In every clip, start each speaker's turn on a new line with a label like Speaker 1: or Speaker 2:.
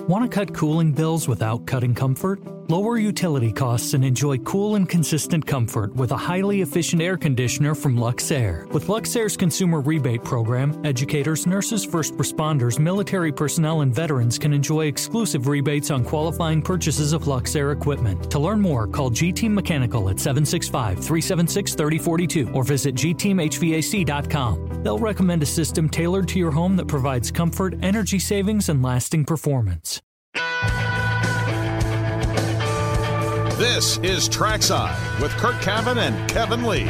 Speaker 1: Want to cut cooling bills without cutting comfort? Lower utility costs and enjoy cool and consistent comfort with a highly efficient air conditioner from Luxair. With Luxair's consumer rebate program, educators, nurses, first responders, military personnel, and veterans can enjoy exclusive rebates on qualifying purchases of Luxair equipment. To learn more, call G Team Mechanical at 765 376 3042 or visit gteamhvac.com. They'll recommend a system tailored to your home that provides comfort, energy savings, and lasting performance.
Speaker 2: This is Trackside with Curt Cavin and Kevin Lee.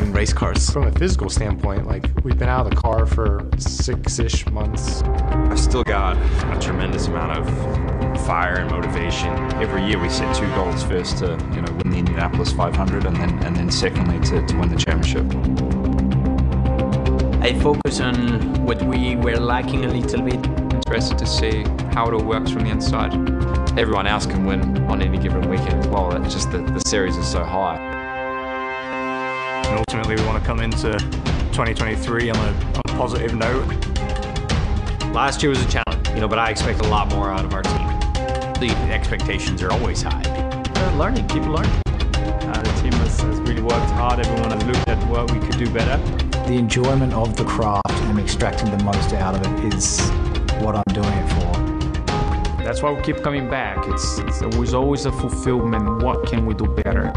Speaker 3: In race cars.
Speaker 4: From a physical standpoint, like we've been out of the car for six ish months.
Speaker 3: I've still got a tremendous amount of fire and motivation. Every year we set two goals first to, you know, win the Indianapolis 500 and then and then secondly to, to win the championship.
Speaker 5: I focus on what we were lacking a little bit.
Speaker 6: Interested to see how it all works from the inside.
Speaker 3: Everyone else can win on any given weekend as well. It's just that the series is so high.
Speaker 7: And ultimately, we want to come into 2023 on a, on a positive note.
Speaker 8: Last year was a challenge, you know, but I expect a lot more out of our team. The expectations are always high.
Speaker 9: Uh, learning, keep learning. Uh, the team has, has really worked hard. Everyone has looked at what we could do better.
Speaker 10: The enjoyment of the craft and extracting the most out of it is what I'm doing it for.
Speaker 9: That's why we keep coming back. It's, it's there was always a fulfillment. What can we do better?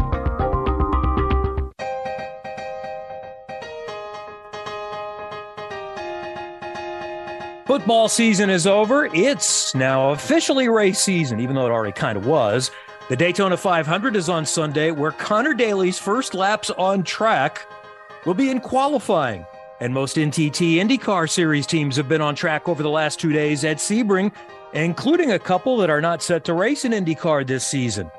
Speaker 11: Football season is over. It's now officially race season, even though it already kind of was. The Daytona 500 is on Sunday, where Connor Daly's first laps on track will be in qualifying. And most NTT IndyCar Series teams have been on track over the last two days at Sebring, including a couple that are not set to race in IndyCar this season.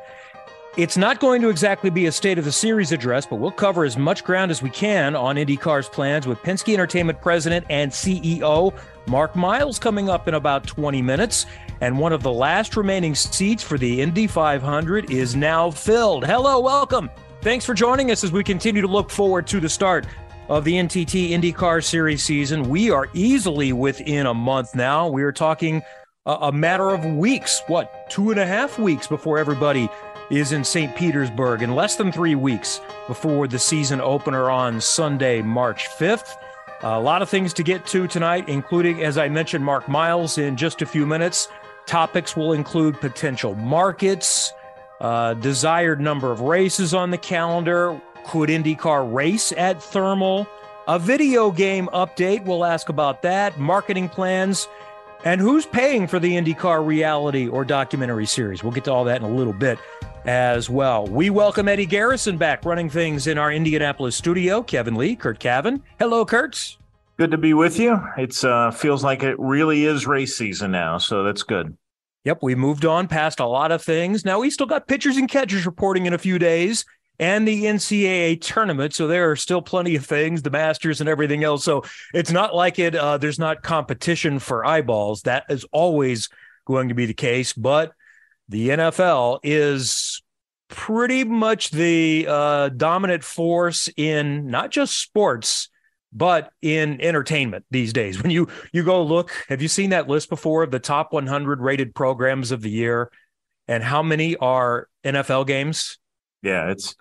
Speaker 11: It's not going to exactly be a state of the series address, but we'll cover as much ground as we can on IndyCar's plans with Penske Entertainment President and CEO Mark Miles coming up in about 20 minutes. And one of the last remaining seats for the Indy 500 is now filled. Hello, welcome. Thanks for joining us as we continue to look forward to the start of the NTT IndyCar Series season. We are easily within a month now. We are talking a, matter of weeks, what, two and a half weeks before everybody is in St. Petersburg, in less than three weeks before the season opener on Sunday, March 5th. A lot of things to get to tonight, including, as I mentioned, Mark Miles in just a few minutes. Topics will include potential markets, uh, desired number of races on the calendar. Could IndyCar race at Thermal? A video game update. We'll ask about that. Marketing plans. And who's paying for the IndyCar reality or documentary series? We'll get to all that in a little bit as well. We welcome Eddie Garrison back running things in our Indianapolis studio. Kevin Lee, Curt Cavin. Hello, Kurtz.
Speaker 12: Good to be with you. It's uh feels like it really is race season now, so that's good.
Speaker 11: Yep, we moved on past a lot of things. Now we still got pitchers and catchers reporting in a few days and the NCAA tournament. So there are still plenty of things, the Masters and everything else. So it's not like it. Uh, there's not competition for eyeballs. That is always going to be the case. But the NFL is pretty much the uh, dominant force in not just sports but in entertainment these days when you you go look have you seen that list before of the top 100 rated programs of the year and how many are NFL games
Speaker 12: yeah it's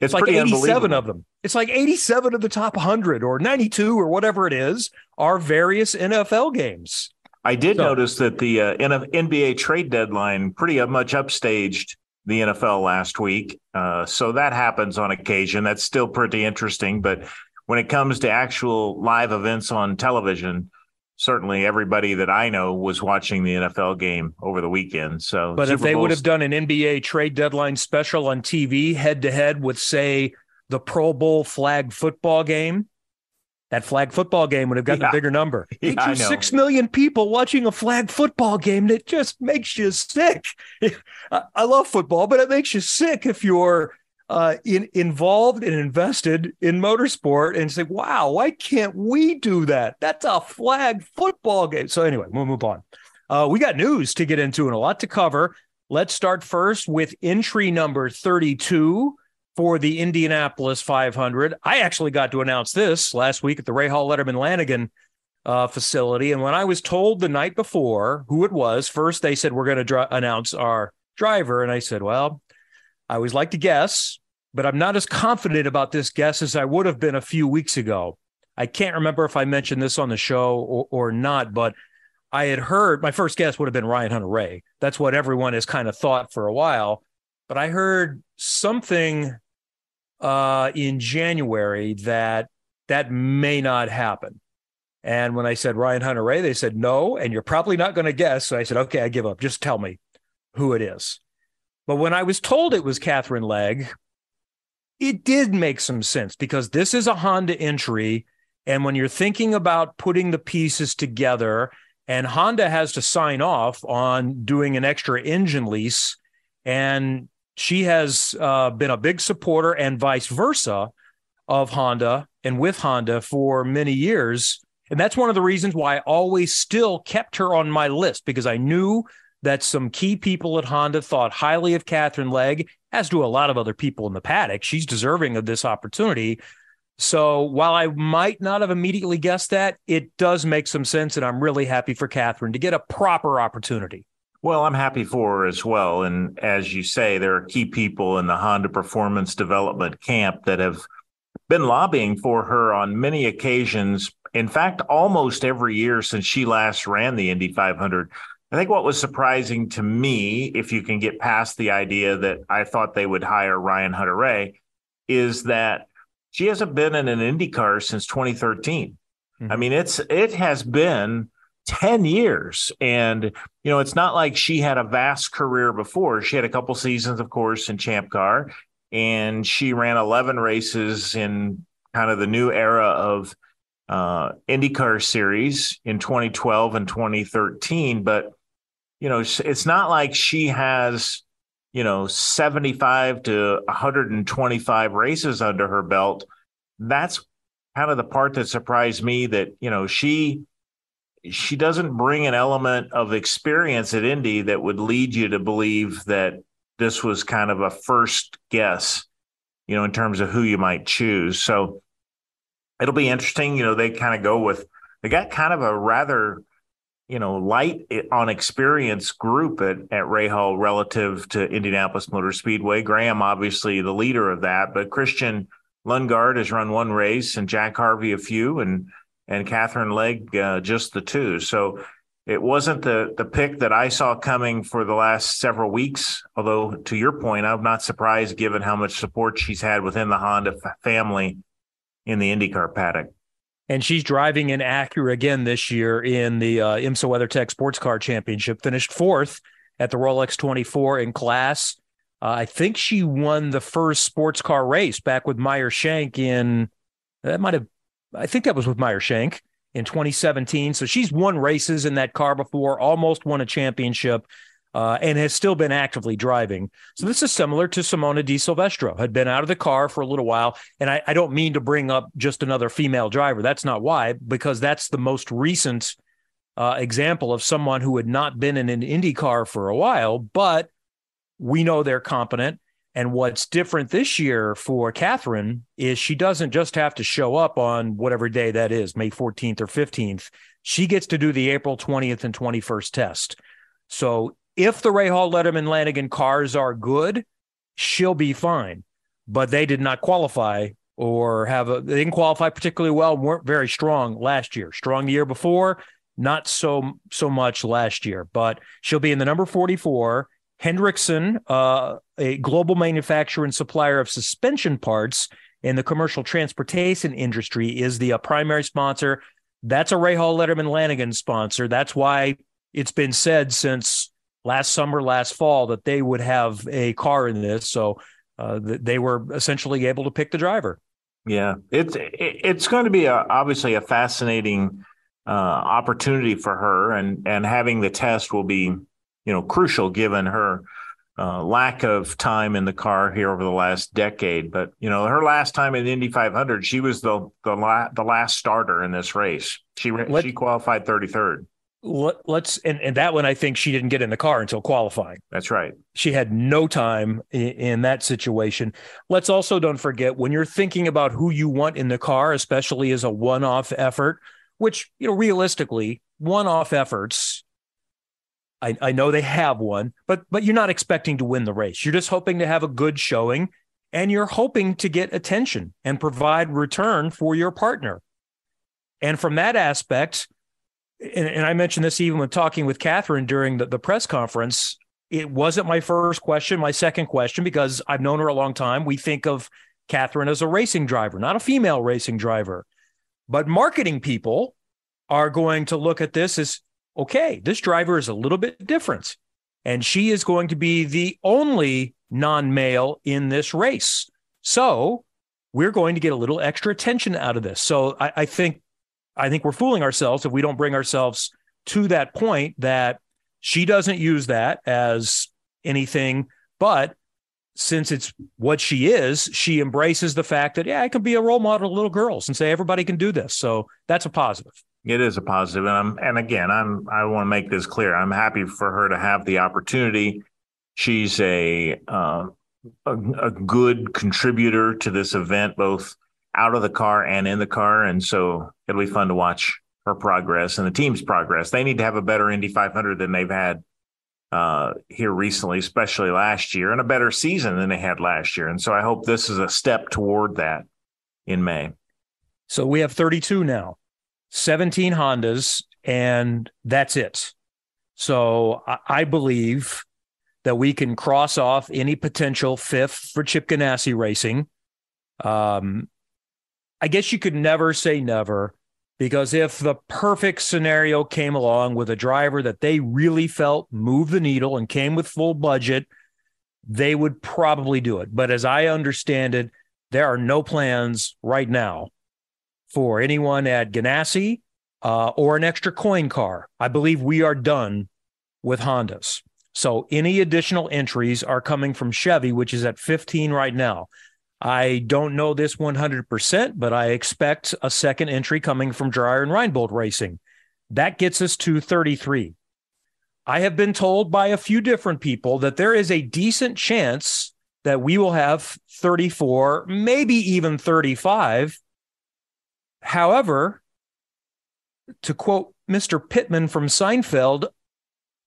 Speaker 11: it's, it's like 87 of them it's like 87 of the top 100 or 92 or whatever it is are various NFL games
Speaker 12: I did so, notice that the uh, NBA trade deadline pretty much upstaged the NFL last week. Uh, so that happens on occasion. That's still pretty interesting. But when it comes to actual live events on television, certainly everybody that I know was watching the NFL game over the weekend. So,
Speaker 11: but Super if they Bowl's... would have done an NBA trade deadline special on TV head to head with, say, the Pro Bowl flag football game, that flag football game would have gotten yeah. a bigger number. Yeah, six million people watching a flag football game that just makes you sick. I love football, but it makes you sick if you're uh, in, involved and invested in motorsport and say, wow, why can't we do that? That's a flag football game. So, anyway, we'll move on. Uh, we got news to get into and a lot to cover. Let's start first with entry number 32 for the Indianapolis 500. I actually got to announce this last week at the Rahal Letterman Lanigan uh, facility. And when I was told the night before who it was, first they said, We're going to dr- announce our driver. And I said, Well, I always like to guess, but I'm not as confident about this guess as I would have been a few weeks ago. I can't remember if I mentioned this on the show or, or not, but I had heard my first guess would have been Ryan Hunter-Reay. That's what everyone has kind of thought for a while. But I heard something uh, in January that that may not happen. And when I said Ryan Hunter-Reay, they said no, and you're probably not going to guess. So I said, okay, I give up. Just tell me who it is. But when I was told it was Katherine Legge, it did make some sense because this is a Honda entry. And when you're thinking about putting the pieces together, and Honda has to sign off on doing an extra engine lease, and she has uh, been a big supporter and vice versa of Honda and with Honda for many years. And that's one of the reasons why I always still kept her on my list because I knew that some key people at Honda thought highly of Katherine Legge, as do a lot of other people in the paddock. She's deserving of this opportunity. So while I might not have immediately guessed that, it does make some sense. And I'm really happy for Katherine to get a proper opportunity.
Speaker 12: Well, I'm happy for her as well. And as you say, there are key people in the Honda performance development camp that have been lobbying for her on many occasions. In fact, almost every year since she last ran the Indy 500. I think what was surprising to me, if you can get past the idea that I thought they would hire Ryan Hunter-Reay, is that she hasn't been in an IndyCar since 2013. Mm-hmm. I mean, it's it has been 10 years. And, you know, it's not like she had a vast career before. She had a couple seasons, of course, in Champ Car, and she ran 11 races in kind of the new era of uh, IndyCar series in 2012 and 2013. But, you know, it's not like she has you know 75 to 125 races under her belt. That's kind of the part that surprised me that you know she she doesn't bring an element of experience at Indy that would lead you to believe that this was kind of a first guess you know in terms of who you might choose. So it'll be interesting you know they kind of go with they got kind of a rather you know, light on experience group at, at Rahal relative to Indianapolis Motor Speedway. Graham, obviously the leader of that, but Christian Lundgaard has run one race and Jack Harvey a few and and Katherine Legge uh, just the two. So it wasn't the the pick that I saw coming for the last several weeks. Although to your point, I'm not surprised given how much support she's had within the Honda family in the IndyCar paddock
Speaker 11: and she's driving in Acura again this year in the uh, IMSA WeatherTech Sports Car Championship. Finished fourth at the Rolex 24 in class. Uh, I think she won the first sports car race back with Meyer Shank in that might have. I think that was with Meyer Shank in 2017. So she's won races in that car before, almost won a championship uh, and has still been actively driving. So this is similar to Simona Di Silvestro, had been out of the car for a little while. And I, I don't mean to bring up just another female driver. That's not why, because that's the most recent uh, example of someone who had not been in an Indy car for a while, but we know they're competent. And what's different this year for Katherine is she doesn't just have to show up on whatever day that is, May 14th or 15th. She gets to do the April 20th and 21st test. So if the Rahal, Letterman Lanigan cars are good, she'll be fine. But they did not qualify or have a, they didn't qualify particularly well, weren't very strong last year. Strong the year before, not so so much last year. But she'll be in the number 44. Hendrickson, uh, a global manufacturer and supplier of suspension parts in the commercial transportation industry, is the uh, primary sponsor. That's a Rahal Letterman Lanigan sponsor. That's why it's been said since last summer, last fall, that they would have a car in this. So uh, they were essentially able to pick the driver.
Speaker 12: Yeah, it's it's going to be a, obviously a fascinating uh, opportunity for her, and and having the test will be you know crucial given her uh, lack of time in the car here over the last decade. But you know, her last time in the Indy 500, she was the the, la- the last starter in this race. She Let, she qualified 33rd
Speaker 11: let, us and, and that one I think she didn't get in the car until qualifying.
Speaker 12: That's right.
Speaker 11: She had no time in, in, that situation. Let's also don't forget when you're thinking about who you want in the car, especially as a one-off effort. which, you know, realistically, one off efforts. I, I know they have one, but but you're not expecting to win the race. You're just hoping to have a good showing and you're hoping to get attention and provide return for your partner. And from that aspect, and, and I mentioned this even when talking with Katherine during the, the press conference, it wasn't my first question, my second question, because I've known her a long time. We think of Katherine as a racing driver, not a female racing driver. But marketing people are going to look at this as okay, this driver is a little bit different. And she is going to be the only non male in this race. So we're going to get a little extra attention out of this. So I, I think I think we're fooling ourselves if we don't bring ourselves to that point that she doesn't use that as anything, but since it's what she is, she embraces the fact that, yeah, I can be a role model to little girls and say everybody can do this. So that's a positive.
Speaker 12: It is a positive. And I'm, and again, I'm, I want to make this clear. I'm happy for her to have the opportunity. She's a, uh, a, a good contributor to this event, both out of the car and in the car. And so it'll be fun to watch her progress and the team's progress. They need to have a better Indy 500 than they've had uh, here recently, especially last year, and a better season than they had last year. And so I hope this is a step toward that in May.
Speaker 11: So we have 32 now, 17 Hondas, and that's it. So I believe that we can cross off any potential fifth for Chip Ganassi Racing. Um, I guess you could never say never because if the perfect scenario came along with a driver that they really felt moved the needle and came with full budget, they would probably do it. But as I understand it, there are no plans right now for anyone at Ganassi uh, or an extra Coyne car. I believe we are done with Hondas. So any additional entries are coming from Chevy, which is at 15 right now. I don't know this 100%, but I expect a second entry coming from Dreyer and Reinbold Racing. That gets us to 33. I have been told by a few different people that there is a decent chance that we will have 34, maybe even 35. However, to quote Mr. Pittman from Seinfeld,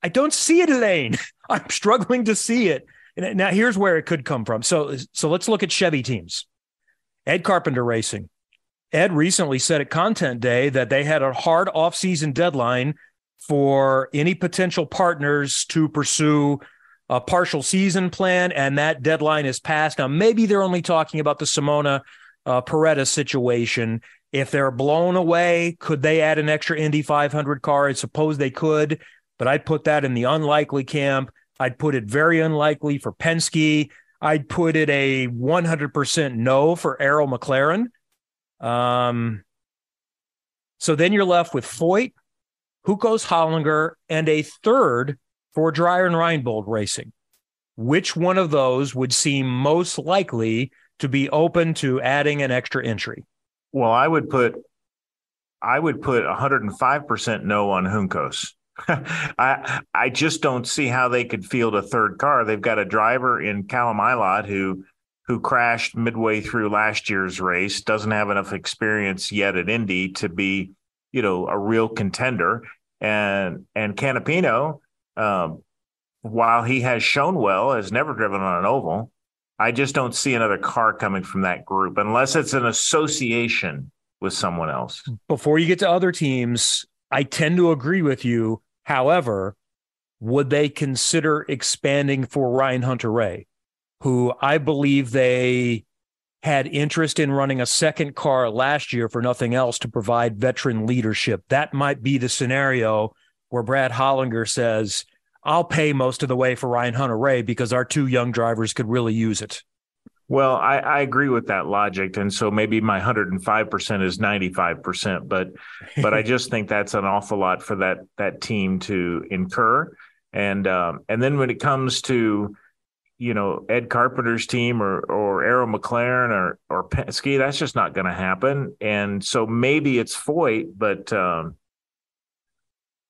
Speaker 11: I don't see it, Elaine. I'm struggling to see it. Now here's where it could come from. So so let's look at Chevy teams. Ed Carpenter Racing. Ed recently said at Content Day that they had a hard offseason deadline for any potential partners to pursue a partial season plan, and that deadline is passed. Now, maybe they're only talking about the Simona uh, situation. If they're blown away, could they add an extra Indy 500 car? I suppose they could, but I'd put that in the unlikely camp. I'd put it very unlikely for Penske. I'd put it a 100% no for Arrow McLaren. Um, so then you're left with Foyt, Juncos Hollinger, and a third for Dreyer and Reinbold Racing. Which one of those would seem most likely to be open to adding an extra entry?
Speaker 12: Well, I would put I would put 105% no on Juncos. I I just don't see how they could field a third car. They've got a driver in Callum Ilott who who crashed midway through last year's race, doesn't have enough experience yet at Indy to be, you know, a real contender. And and Canapino, um, while he has shown well, has never driven on an oval. I just don't see another car coming from that group unless it's an association with someone else.
Speaker 11: Before you get to other teams, I tend to agree with you However, would they consider expanding for Ryan Hunter-Reay, who I believe they had interest in running a second car last year for nothing else to provide veteran leadership? That might be the scenario where Brad Hollinger says, I'll pay most of the way for Ryan Hunter-Reay because our two young drivers could really use it.
Speaker 12: Well, I, I, agree with that logic, and so maybe my 105 percent is 95 percent, but but I just think that's an awful lot for that that team to incur, and um, and then when it comes to you know Ed Carpenter's team or or Arrow McLaren or or Penske, that's just not going to happen, and so maybe it's Foyt, but um,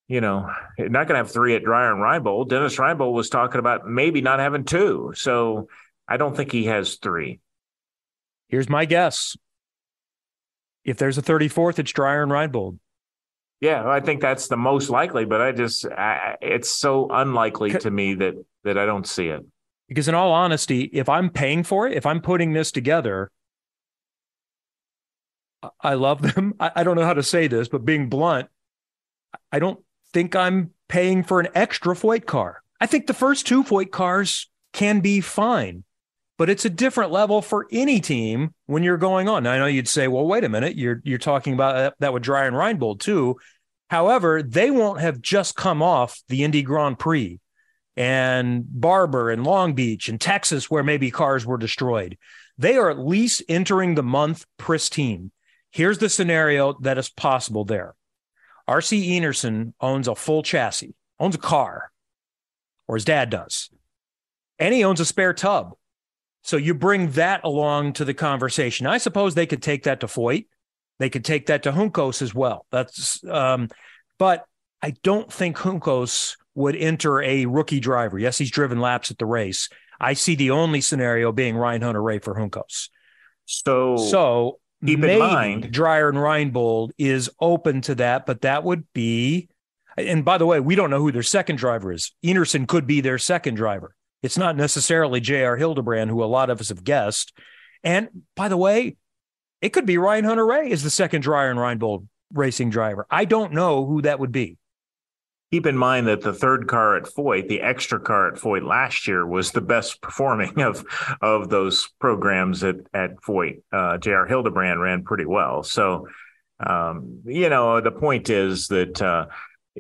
Speaker 12: you know, not going to have three at Dreyer and Reinbold. Dennis Reinbold was talking about maybe not having two, so I don't think he has three.
Speaker 11: Here's my guess. If there's a 34th, it's Dreyer and Reinbold.
Speaker 12: Yeah, I think that's the most likely, but I just I, it's so unlikely to me that that I don't see it.
Speaker 11: Because in all honesty, if I'm paying for it, if I'm putting this together, I love them. I, I don't know how to say this, but being blunt, I don't think I'm paying for an extra Foyt car. I think the first two Foyt cars can be fine, but it's a different level for any team when you're going on. Now, I know you'd say, well, wait a minute, you're you're talking about uh, that with Dreyer and Reinbold too. However, they won't have just come off the Indy Grand Prix and Barber and Long Beach and Texas, where maybe cars were destroyed. They are at least entering the month pristine. Here's the scenario that is possible there. RC Enerson owns a full chassis, owns a car, or his dad does, and he owns a spare tub. So you bring that along to the conversation. I suppose they could take that to Foyt. They could take that to Juncos as well. That's, um, but I don't think Juncos would enter a rookie driver. Yes, he's driven laps at the race. I see the only scenario being Ryan Hunter-Reay for Juncos.
Speaker 12: So,
Speaker 11: so
Speaker 12: keep in mind,
Speaker 11: Dreyer and Reinbold is open to that, but that would be. And by the way, we don't know who their second driver is. Enerson could be their second driver. It's not necessarily J.R. Hildebrand, who a lot of us have guessed. And by the way, it could be Ryan Hunter-Reay is the second Dreyer and Reinbold racing driver. I don't know who that would be.
Speaker 12: Keep in mind that the third car at Foyt, the extra car at Foyt last year, was the best performing of of those programs at at Foyt. Uh, J.R. Hildebrand ran pretty well. So, um, you know, the point is that uh,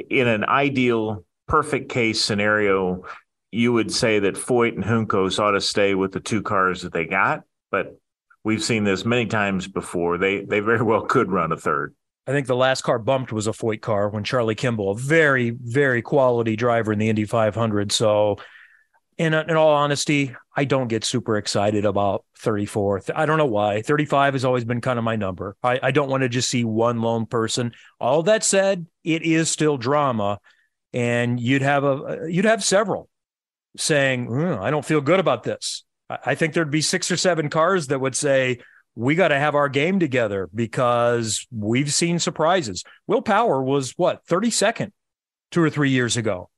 Speaker 12: in an ideal, perfect case scenario, you would say that Foyt and Juncos ought to stay with the two cars that they got. But we've seen this many times before. They they very well could run a third.
Speaker 11: I think the last car bumped was a Foyt car when Charlie Kimball, a very, very quality driver in the Indy 500. So, in, in all honesty, I don't get super excited about 34. I don't know why. 35 has always been kind of my number. I, I don't want to just see one lone person. All that said, it is still drama, and you'd have a you'd have several saying, mm, "I don't feel good about this." I, think there'd be six or seven cars that would say, we got to have our game together because we've seen surprises. Will Power was what 32nd two or three years ago.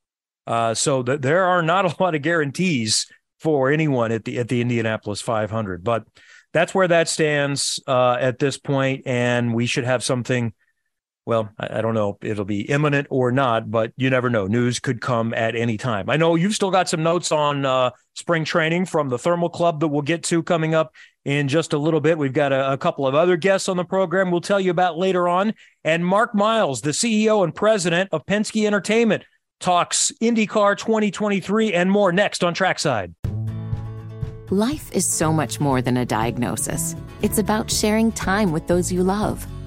Speaker 11: Uh, so th- there are not a lot of guarantees for anyone at the at the Indianapolis 500, but that's where that stands uh, at this point, and we should have something well, I, I, don't know if it'll be imminent or not, but you never know. News could come at any time. I know you've still got some notes on uh, spring training from the Thermal Club that we'll get to coming up in just a little bit. We've got a, a couple of other guests on the program we'll tell you about later on. And Mark Miles, the CEO and president of Penske Entertainment, talks IndyCar 2023 and more next on Trackside.
Speaker 13: Life is so much more than a diagnosis, it's about sharing time with those you love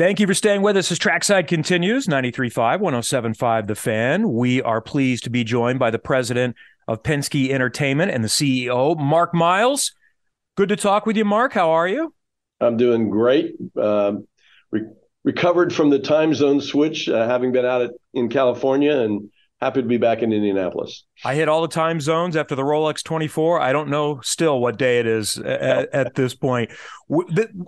Speaker 11: Thank you for staying with us as Trackside continues. 93.5, 107.5 The Fan. We are pleased to be joined by the president of Penske Entertainment and the CEO, Mark Miles. Good to talk with you, Mark. How are you?
Speaker 14: I'm doing great. Uh, re- recovered from the time zone switch, uh, having been out at, in California and happy to be back in Indianapolis.
Speaker 11: I hit all the time zones after the Rolex 24. I don't know still what day it is at, at, this point.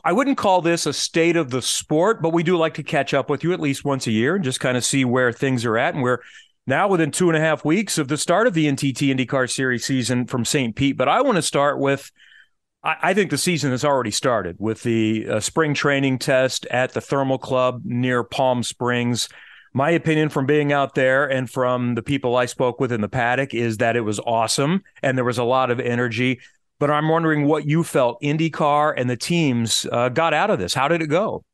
Speaker 11: I wouldn't call this a state of the sport, but we do like to catch up with you at least once a year and just kind of see where things are at. And we're now within two and a half weeks of the start of the NTT IndyCar Series season from St. Pete. But I want to start with. I think the season has already started with the uh, spring training test at the Thermal Club near Palm Springs my opinion from being out there and from the people I spoke with in the paddock is that it was awesome and there was a lot of energy. But I'm wondering what you felt IndyCar and the teams uh, got out of this. How did it go?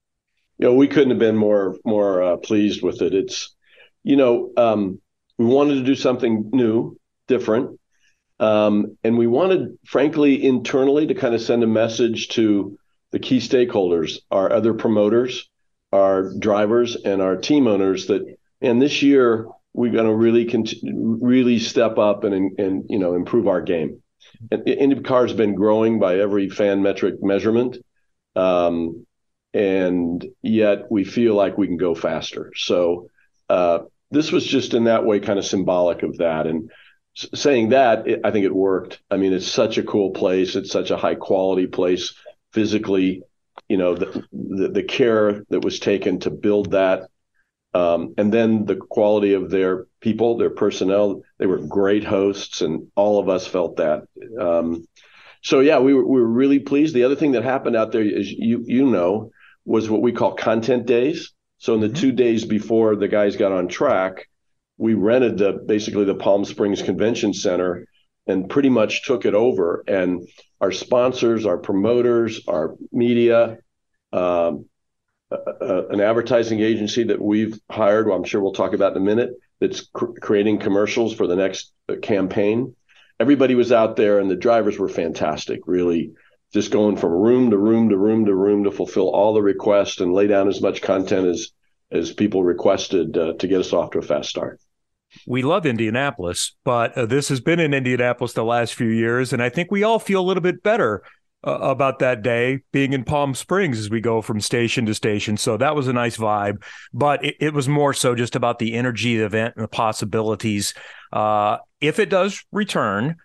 Speaker 14: You know, we couldn't have been more more uh, pleased with it. It's, you know, um, we wanted to do something new, different, um, and we wanted, frankly, internally to kind of send a message to the key stakeholders, our other promoters, our drivers and our team owners that and this year we're going to really continue, really step up and and you know improve our game. And IndyCar has been growing by every fan metric measurement, um, and yet we feel like we can go faster. So uh, this was just in that way kind of symbolic of that. And saying that, it, I think it worked. I mean, it's such a cool place. It's such a high quality place physically. You know, the, the, the care that was taken to build that, um, and then the quality of their people, their personnel. They were great hosts, and all of us felt that. Um, so yeah, we were we were really pleased. The other thing that happened out there is you you know was what we call content days. So in the mm-hmm. two days before the guys got on track, we rented the basically the Palm Springs Convention Center and pretty much took it over. And our sponsors, our promoters, our media, um, uh, an advertising agency that we've hired, well, I'm sure we'll talk about in a minute, that's cr- creating commercials for the next uh, campaign. Everybody was out there, and the drivers were fantastic. Really, just going from room to room to room to room to fulfill all the requests and lay down as much content as as people requested uh, to get us off to a fast start.
Speaker 11: We love Indianapolis, but uh, this has been in Indianapolis the last few years, and I think we all feel a little bit better uh, about that day being in Palm Springs as we go from station to station. So that was a nice vibe, but it, it was more so just about the energy of the event and the possibilities. Uh, if it does return,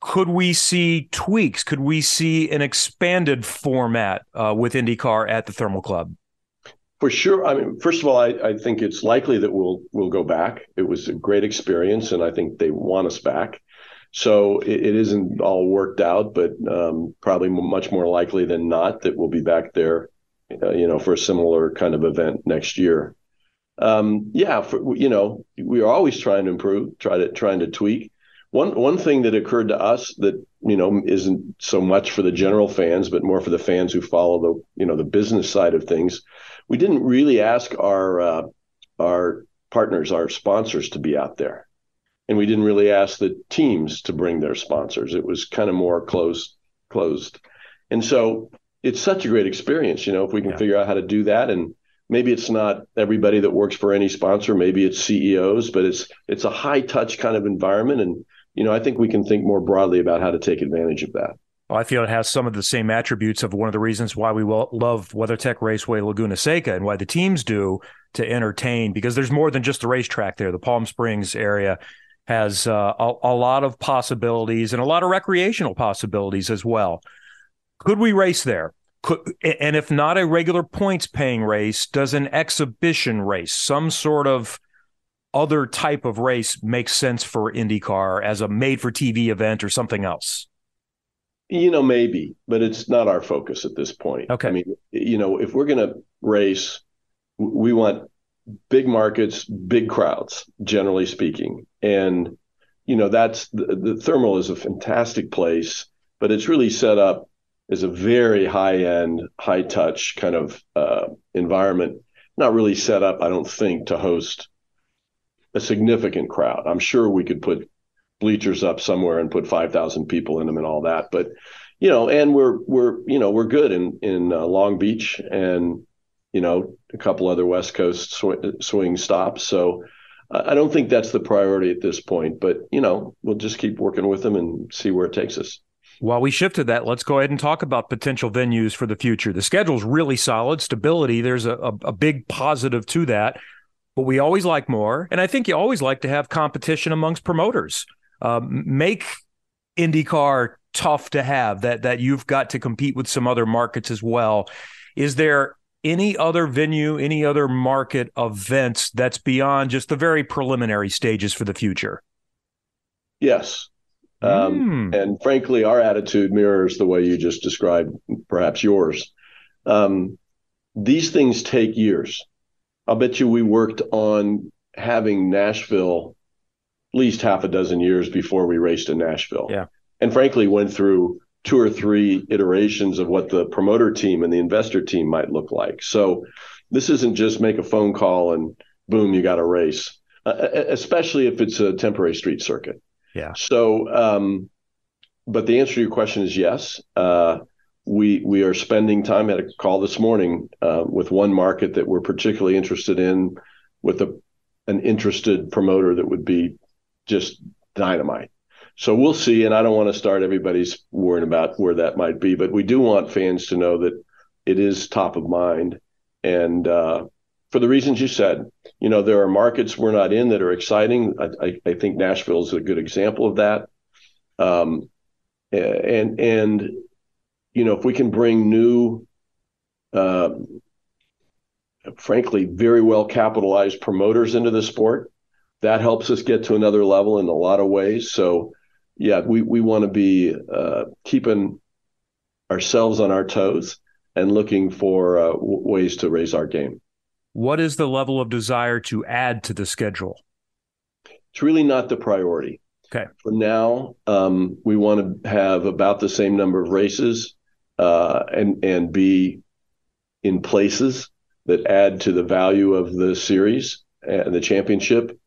Speaker 11: could we see tweaks? Could we see an expanded format uh, with IndyCar at the Thermal Club?
Speaker 14: For sure. I mean, first of all, I, I think it's likely that we'll we'll go back. It was a great experience, and I think they want us back. So it, it isn't all worked out, but um, probably much more likely than not that we'll be back there, uh, you know, for a similar kind of event next year. Um, yeah, for, you know, we are always trying to improve, try to trying to tweak. One one thing that occurred to us that you know isn't so much for the general fans, but more for the fans who follow the you know the business side of things. We didn't really ask our uh, our partners, our sponsors, to be out there, and we didn't really ask the teams to bring their sponsors. It was kind of more closed closed, and so it's such a great experience. You know, if we can yeah. figure out how to do that and maybe it's not everybody that works for any sponsor maybe it's ceos but it's it's a high touch kind of environment and you know, I think we can think more broadly about how to take advantage of that.
Speaker 11: Well, I feel it has some of the same attributes of one of the reasons why we love WeatherTech Raceway Laguna Seca and why the teams do to entertain because there's more than just the racetrack there. The Palm Springs area has uh, a, a lot of possibilities and a lot of recreational possibilities as well. Could we race there? Could, and if not a regular points paying race, does an exhibition race, some sort of other type of race make sense for IndyCar as a made for TV event or something else?
Speaker 14: You know, maybe, but it's not our focus at this point.
Speaker 11: Okay.
Speaker 14: I mean, you know, if we're going to race, we want big markets, big crowds, generally speaking. And, you know, that's the, the thermal is a fantastic place, but it's really set up as a very high end, high touch kind of uh, environment. Not really set up, I don't think, to host a significant crowd. I'm sure we could put bleachers up somewhere and put 5,000 people in them and all that. But, you know, and we're, we're, you know, we're good in, in uh, Long Beach and, you know, a couple other West Coast sw- swing stops. So I don't think that's the priority at this point, but, you know, we'll just keep working with them and see where it takes us.
Speaker 11: While we shift to that, let's go ahead and talk about potential venues for the future. The schedule's really solid, stability. There's a, a, a big positive to that but we always like more. And I think you always like to have competition amongst promoters. Um, make IndyCar tough to have that that you've got to compete with some other markets as well. Is there any other venue, any other market events that's beyond just the very preliminary stages for the future?
Speaker 14: Yes. Um, mm. And frankly, our attitude mirrors the way you just described, perhaps yours. Um, these things take years. I'll bet you we worked on having Nashville least half a dozen years before we raced in Nashville.
Speaker 11: Yeah.
Speaker 14: And frankly, went through two or three iterations of what the promoter team and the investor team might look like. So this isn't just make a phone call and boom, you got a race, uh, especially if it's a temporary street circuit.
Speaker 11: Yeah.
Speaker 14: So, um, but the answer to your question is yes. Uh, we we are spending time. Had a call this morning uh, with one market that we're particularly interested in, with a an interested promoter that would be just dynamite. So we'll see. And I don't want to start everybody's worrying about where that might be, but we do want fans to know that it is top of mind. And uh, for the reasons you said, you know, there are markets we're not in that are exciting. I, I, I think Nashville is a good example of that. Um, and and you know, if we can bring new, uh, frankly, very well capitalized promoters into the sport, that helps us get to another level in a lot of ways. So, yeah, we we want to be uh, keeping ourselves on our toes and looking for uh, w- ways to raise our game.
Speaker 11: What is the level of desire to add to the schedule?
Speaker 14: It's really not the priority.
Speaker 11: Okay.
Speaker 14: For now, um, we want to have about the same number of races uh, and and be in places that add to the value of the series and the championship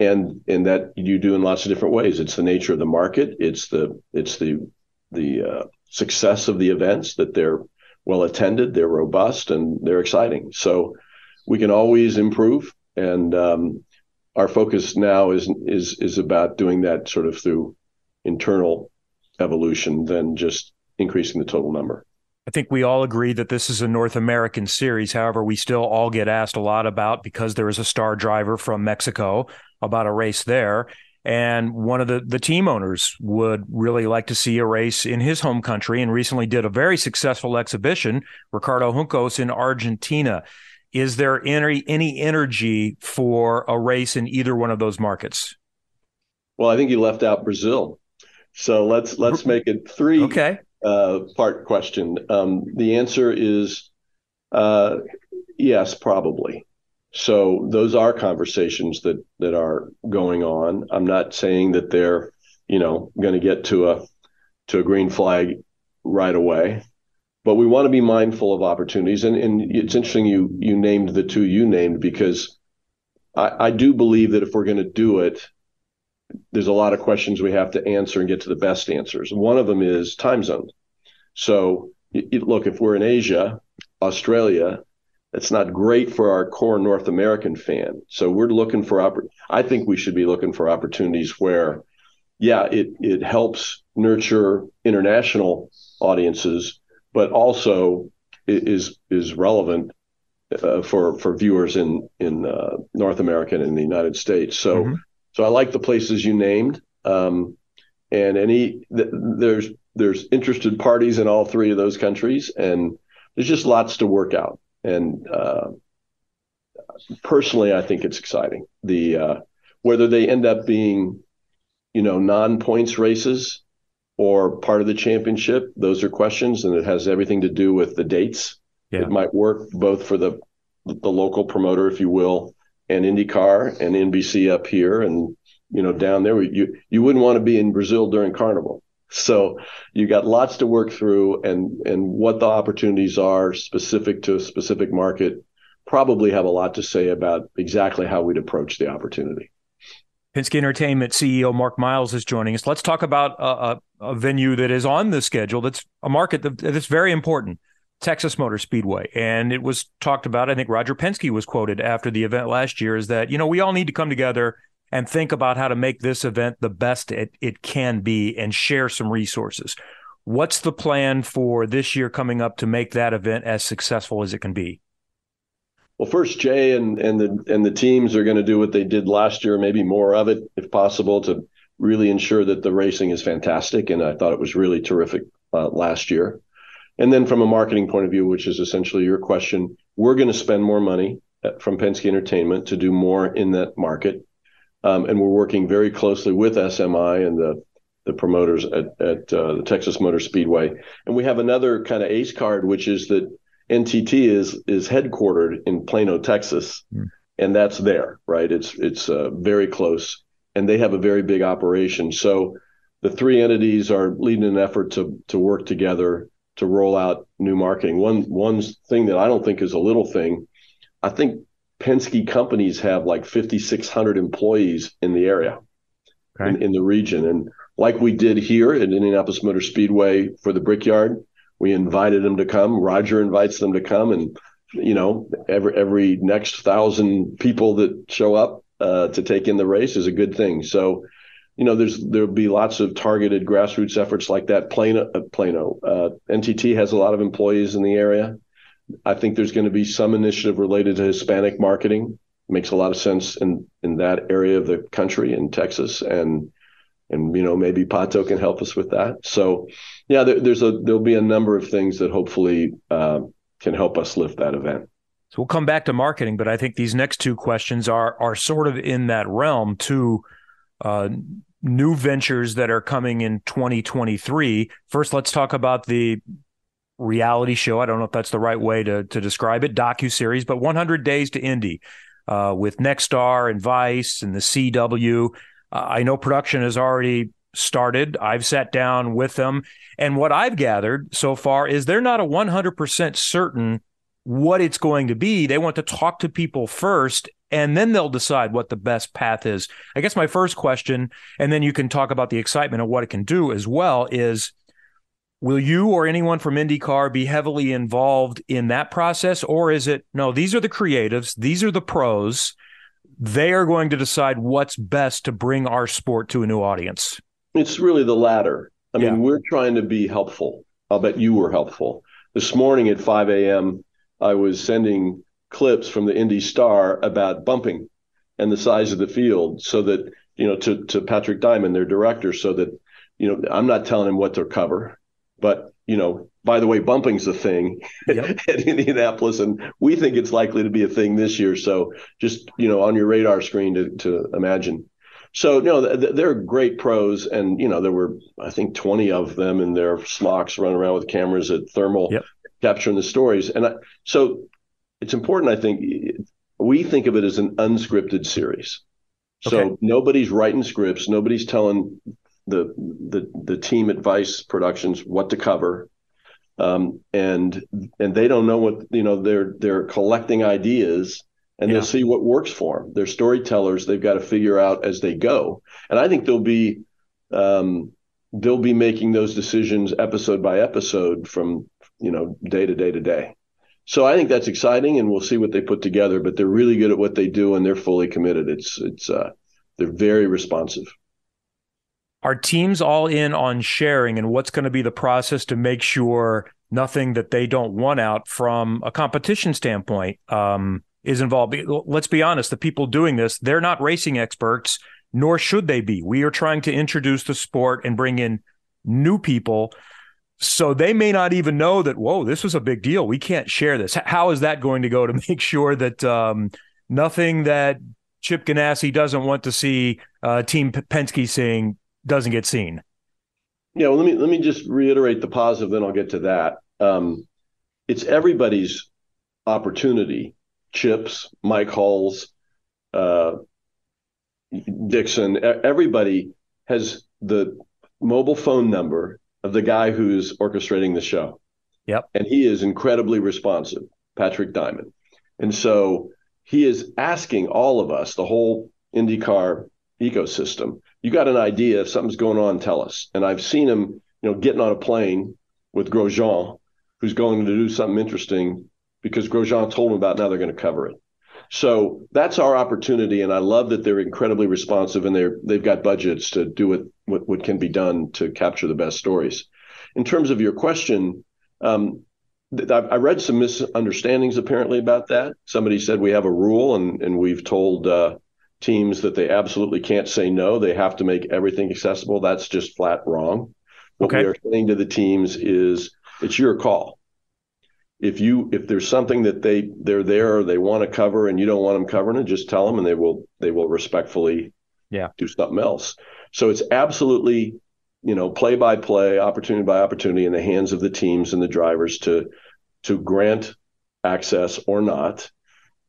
Speaker 14: and and that you do in lots of different ways. It's the nature of the market. It's the it's the the uh, success of the events that they're well attended they're robust and they're exciting. So we can always improve. And um, our focus now is is is about doing that sort of through internal evolution than just increasing the total number.
Speaker 11: I think we all agree that this is a North American series. However, we still all get asked a lot about because there is a star driver from Mexico about a race there. And one of the, the team owners would really like to see a race in his home country and recently did a very successful exhibition, Ricardo Juncos in Argentina. Is there any, any energy for a race in either one of those markets?
Speaker 14: Well, I think you left out Brazil. So let's let's make it three
Speaker 11: okay.
Speaker 14: Uh, part question. Um, the answer is uh, yes, probably. So those are conversations that that are going on. I'm not saying that they're you know going to get to a to a green flag right away, but we want to be mindful of opportunities. And and it's interesting you you named the two you named because I, I do believe that if we're going to do it, there's a lot of questions we have to answer and get to the best answers. One of them is time zone. So, look, if we're in Asia, Australia, it's not great for our core North American fan. So we're looking for I think we should be looking for opportunities where, yeah, it it helps nurture international audiences, but also is is relevant uh, for for viewers in in uh, North America and in the United States. So. Mm-hmm so I like the places you named, um, and any th- there's there's interested parties in all three of those countries, and there's just lots to work out. And uh, personally, I think it's exciting. The uh, whether they end up being, you know, non-points races or part of the championship, those are questions, and it has everything to do with the dates. Yeah. It might work both for the the local promoter, if you will, and IndyCar and NBC up here and you know down there you you wouldn't want to be in Brazil during carnival so you got lots to work through and and what the opportunities are specific to a specific market probably have a lot to say about exactly how we'd approach the opportunity
Speaker 11: Penske Entertainment CEO Mark Miles is joining us. Let's talk about a, a, venue that is on the schedule. That's a market that, that's very important. Texas Motor Speedway. And it was talked about, I think Roger Penske was quoted after the event last year, is that, you know, we all need to come together and think about how to make this event the best it, it can be and share some resources. What's the plan for this year coming up to make that event as successful as it can be?
Speaker 14: Well, first, Jay and and the and the teams are going to do what they did last year, maybe more of it if possible, to really ensure that the racing is fantastic. And I thought it was really terrific uh, last year. And then from a marketing point of view, which is essentially your question, we're going to spend more money uh, from Penske Entertainment to do more in that market. Um, and we're working very closely with SMI and the the promoters at, at uh, the Texas Motor Speedway. And we have another kind of ace card, which is that NTT is is headquartered in Plano, Texas, mm. and that's there, right? It's it's uh, very close, and they have a very big operation. So the three entities are leading an effort to to work together to roll out new marketing. One one thing that I don't think is a little thing, I think Penske companies have like 5,600 employees in the area, okay. in, in the region, and like we did here at Indianapolis Motor Speedway for the Brickyard, we invited them to come. Roger invites them to come, and you know every every next thousand people that show up, uh, to take in the race is a good thing. So, you know, there's there'll be lots of targeted grassroots efforts like that. Plano, uh, Plano, uh, NTT has a lot of employees in the area. I think there's going to be some initiative related to Hispanic marketing. makes a lot of sense in in that area of the country in Texas, and and you know maybe Pato can help us with that. So, yeah, there, there's a there'll be a number of things that hopefully uh, can help us lift that event.
Speaker 11: So we'll come back to marketing, but I think these next two questions are are sort of in that realm too. Uh, new ventures that are coming in 2023. First, let's talk about the reality show. I don't know if that's the right way to to describe it, docu series, but 100 Days to Indy uh, with Nexstar and Vice and the CW. Uh, I know production has already started. I've sat down with them, and what I've gathered so far is they're not a 100% certain what it's going to be. They want to talk to people first and then they'll decide what the best path is. I guess my first question, and then you can talk about the excitement of what it can do as well, is will you or anyone from IndyCar be heavily involved in that process? Or is it no, these are the creatives, these are the pros. They are going to decide what's best to bring our sport to a new audience.
Speaker 14: It's really the latter. I yeah. mean, we're trying to be helpful. I'll bet you were helpful. This morning at 5 a.m., I was sending clips from the Indy Star about bumping and the size of the field so that, you know, to, to Patrick Diamond, their director, so that, you know, I'm not telling him what to cover, but, you know, by the way, bumping's a thing yep. at Indianapolis, and we think it's likely to be a thing this year. So just, you know, on your radar screen to, to imagine. So, you know, they're great pros. And, you know, there were, I think, 20 of them in their smocks running around with cameras at thermal. Yep capturing the stories. And I, so it's important, I think, we think of it as an unscripted series. So okay. nobody's writing scripts, nobody's telling the the the team at Vice Productions what to cover. Um, and and they don't know what you know they're they're collecting ideas and yeah. they'll see what works for them. They're storytellers. They've got to figure out as they go. And I think they'll be um, they'll be making those decisions episode by episode from you know, day to day to day. So I think that's exciting, and we'll see what they put together. But they're really good at what they do, and they're fully committed. It's it's uh, they're very responsive.
Speaker 11: Are teams all in on sharing, and what's going to be the process to make sure nothing that they don't want out from a competition standpoint um, is involved? Let's be honest: the people doing this, they're not racing experts, nor should they be. We are trying to introduce the sport and bring in new people so they may not even know that, whoa, this was a big deal. We can't share this. How is that going to go to make sure that um, nothing that Chip Ganassi doesn't want to see uh, Team Penske seeing doesn't get seen?
Speaker 14: Yeah, well, let me let me just reiterate the positive, then I'll get to that. Um, it's everybody's opportunity. Chips, Mike Hulls, uh, Dixon, everybody has the mobile phone number the guy who's orchestrating the show.
Speaker 11: Yep.
Speaker 14: And he is incredibly responsive, Patrick Diamond. And so he is asking all of us, the whole IndyCar ecosystem, you got an idea if something's going on, tell us. And I've seen him, you know, getting on a plane with Grosjean, who's going to do something interesting because Grosjean told him about now they're going to cover it. So that's our opportunity, and I love that they're incredibly responsive and they're they've got budgets to do what what, what can be done to capture the best stories. In terms of your question, um, I read some misunderstandings apparently about that. Somebody said we have a rule, and and we've told uh, teams that they absolutely can't say no. They have to make everything accessible. That's just flat wrong. What okay. we are saying to the teams is it's your call if you if there's something that they they're there or they want to cover and you don't want them covering it, just tell them and they will they will respectfully
Speaker 11: yeah
Speaker 14: do something else. So it's absolutely you know play by play, opportunity by opportunity in the hands of the teams and the drivers to to grant access or not.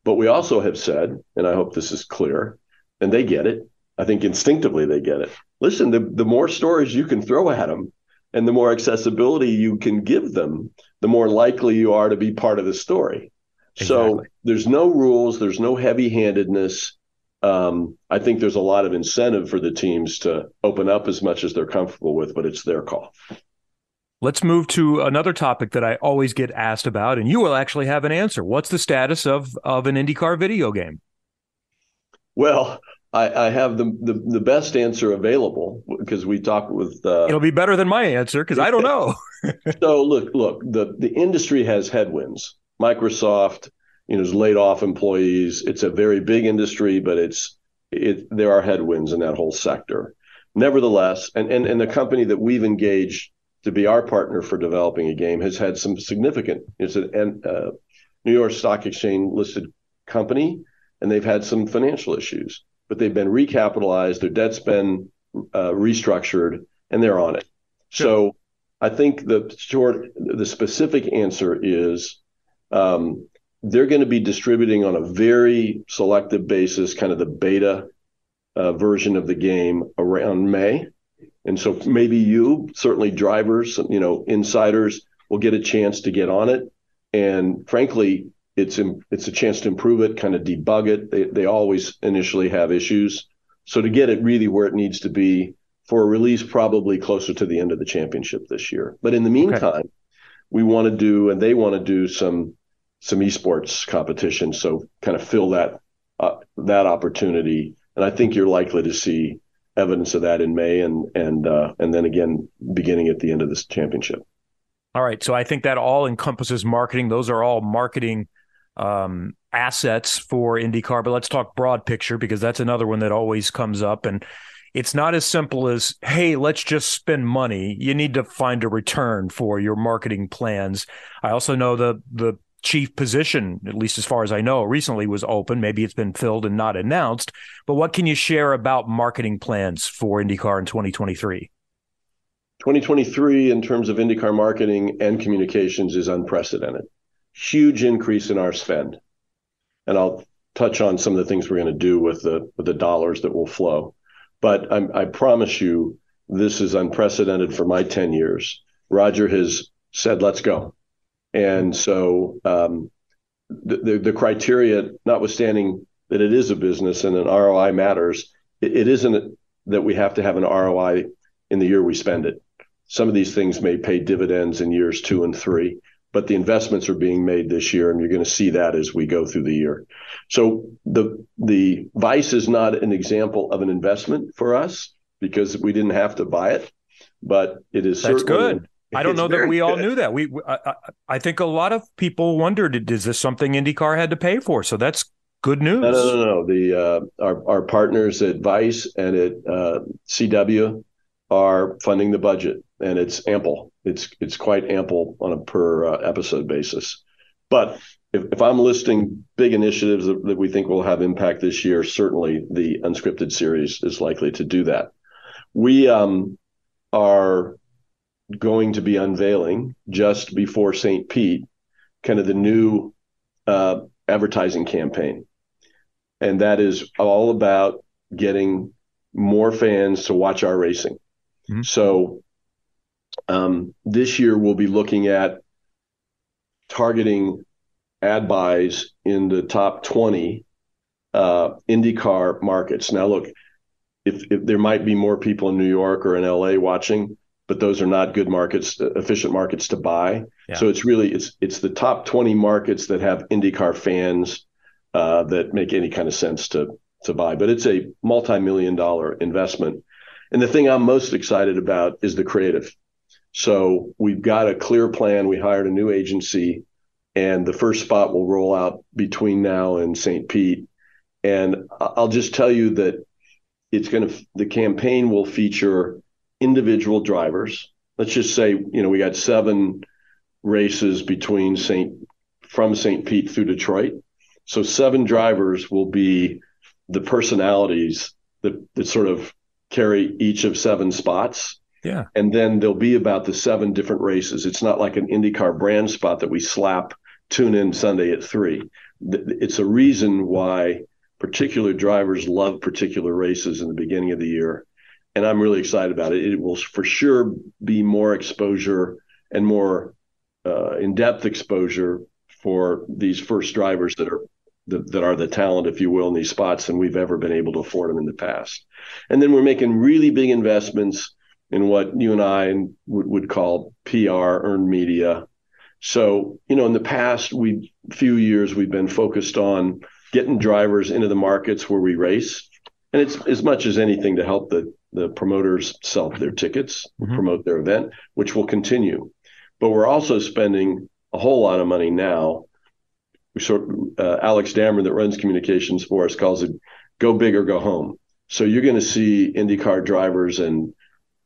Speaker 14: But we also have said, and I hope this is clear, and they get it. I think instinctively they get it. Listen, the, the more stories you can throw at them, and the more accessibility you can give them, the more likely you are to be part of the story. Exactly. So there's no rules, there's no heavy handedness. Um, I think there's a lot of incentive for the teams to open up as much as they're comfortable with, but it's their call.
Speaker 11: Let's move to another topic that I always get asked about, and you will actually have an answer. What's the status of of an IndyCar video game?
Speaker 14: Well, I, I have the, the, the best answer available because we talked with. Uh,
Speaker 11: It'll be better than my answer because I don't know.
Speaker 14: so look, look, the the industry has headwinds. Microsoft, you know, has laid off employees. It's a very big industry, but it's it there are headwinds in that whole sector. Nevertheless, and and and the company that we've engaged to be our partner for developing a game has had some significant. It's an uh, New York Stock Exchange listed company, and they've had some financial issues, but they've been recapitalized. Their debt's been uh, restructured, and they're on it. So I think the short, the specific answer is um, they're going to be distributing on a very selective basis, kind of the beta uh, version of the game around May. And so maybe you, certainly drivers, you know, insiders will get a chance to get on it. And frankly, it's it's a chance to improve it, kind of debug it. They they always initially have issues. So to get it really where it needs to be for a release probably closer to the end of the championship this year. But in the meantime, okay. we want to do and they want to do some some esports competition. So kind of fill that uh, that opportunity. And I think you're likely to see evidence of that in May and and uh, and then again beginning at the end of this championship.
Speaker 11: All right, so I think that all encompasses marketing. Those are all marketing um, assets for IndyCar. But let's talk broad picture because that's another one that always comes up. And it's not as simple as, hey, let's just spend money. You need to find a return for your marketing plans. I also know the the chief position, at least as far as I know, recently was open. Maybe it's been filled and not announced. But what can you share about marketing plans for IndyCar in 2023?
Speaker 14: 2023, in terms of IndyCar marketing and communications, is unprecedented. Huge increase in our spend. And I'll touch on some of the things we're going to do with the with the dollars that will flow. But I'm, I promise you, this is unprecedented for my 10 years. Roger has said, let's go. And so um, the, the, the criteria, notwithstanding that it is a business and an ROI matters, it, it isn't that we have to have an ROI in the year we spend it. Some of these things may pay dividends in years two and three, but the investments are being made this year, and you're going to see that as we go through the year. So the the Vice is not an example of an investment for us because we didn't have to buy it, but it is certainly.
Speaker 11: that's good. I don't know that we all knew that. We, I, I, think a lot of people wondered, is this something IndyCar had to pay for? So that's good news.
Speaker 14: No, no, no, no. The uh, our our partners at Vice and at uh, CW are funding the budget, and it's ample. It's it's quite ample on a per uh, episode basis. But if, if I'm listing big initiatives that, that we think will have impact this year, certainly the unscripted series is likely to do that. We um, are going to be unveiling just before St. Pete, kind of the new uh, advertising campaign. And that is all about getting more fans to watch our racing. Mm-hmm. So this year we'll be looking at targeting ad buys in the top 20 uh, IndyCar markets. Now, look, if, if there might be more people in New York or in LA watching, but those are not good markets, efficient markets to buy. So it's really it's it's the top 20 markets that have IndyCar fans uh, that make any kind of sense to to buy. But it's a multi-million dollar investment. And the thing I'm most excited about is the creative. So we've got a clear plan. We hired a new agency, and the first spot will roll out between now and St. Pete. And I'll just tell you that it's going to the campaign will feature individual drivers. Let's just say, you know, we got seven races between St. from St. Pete through Detroit. So seven drivers will be the personalities that that sort of carry each of seven spots.
Speaker 11: Yeah.
Speaker 14: And then there'll be about the seven different races. It's not like an IndyCar brand spot that we slap tune in Sunday at three. It's a reason why particular drivers love particular races in the beginning of the year and I'm really excited about it. It will for sure be more exposure and more uh, in-depth exposure for these first drivers that are that, that are the talent, if you will, in these spots than we've ever been able to afford them in the past. And then we're making really big investments in what you and I would, would call PR, earned media. So, you know, in the past, we few years we've been focused on getting drivers into the markets where we race, and it's as much as anything to help the the promoters sell their tickets, mm-hmm. promote their event, which will continue. But we're also spending a whole lot of money now. We sort uh, Alex Damron that runs communications for us calls it "go big or go home." So you're going to see IndyCar drivers and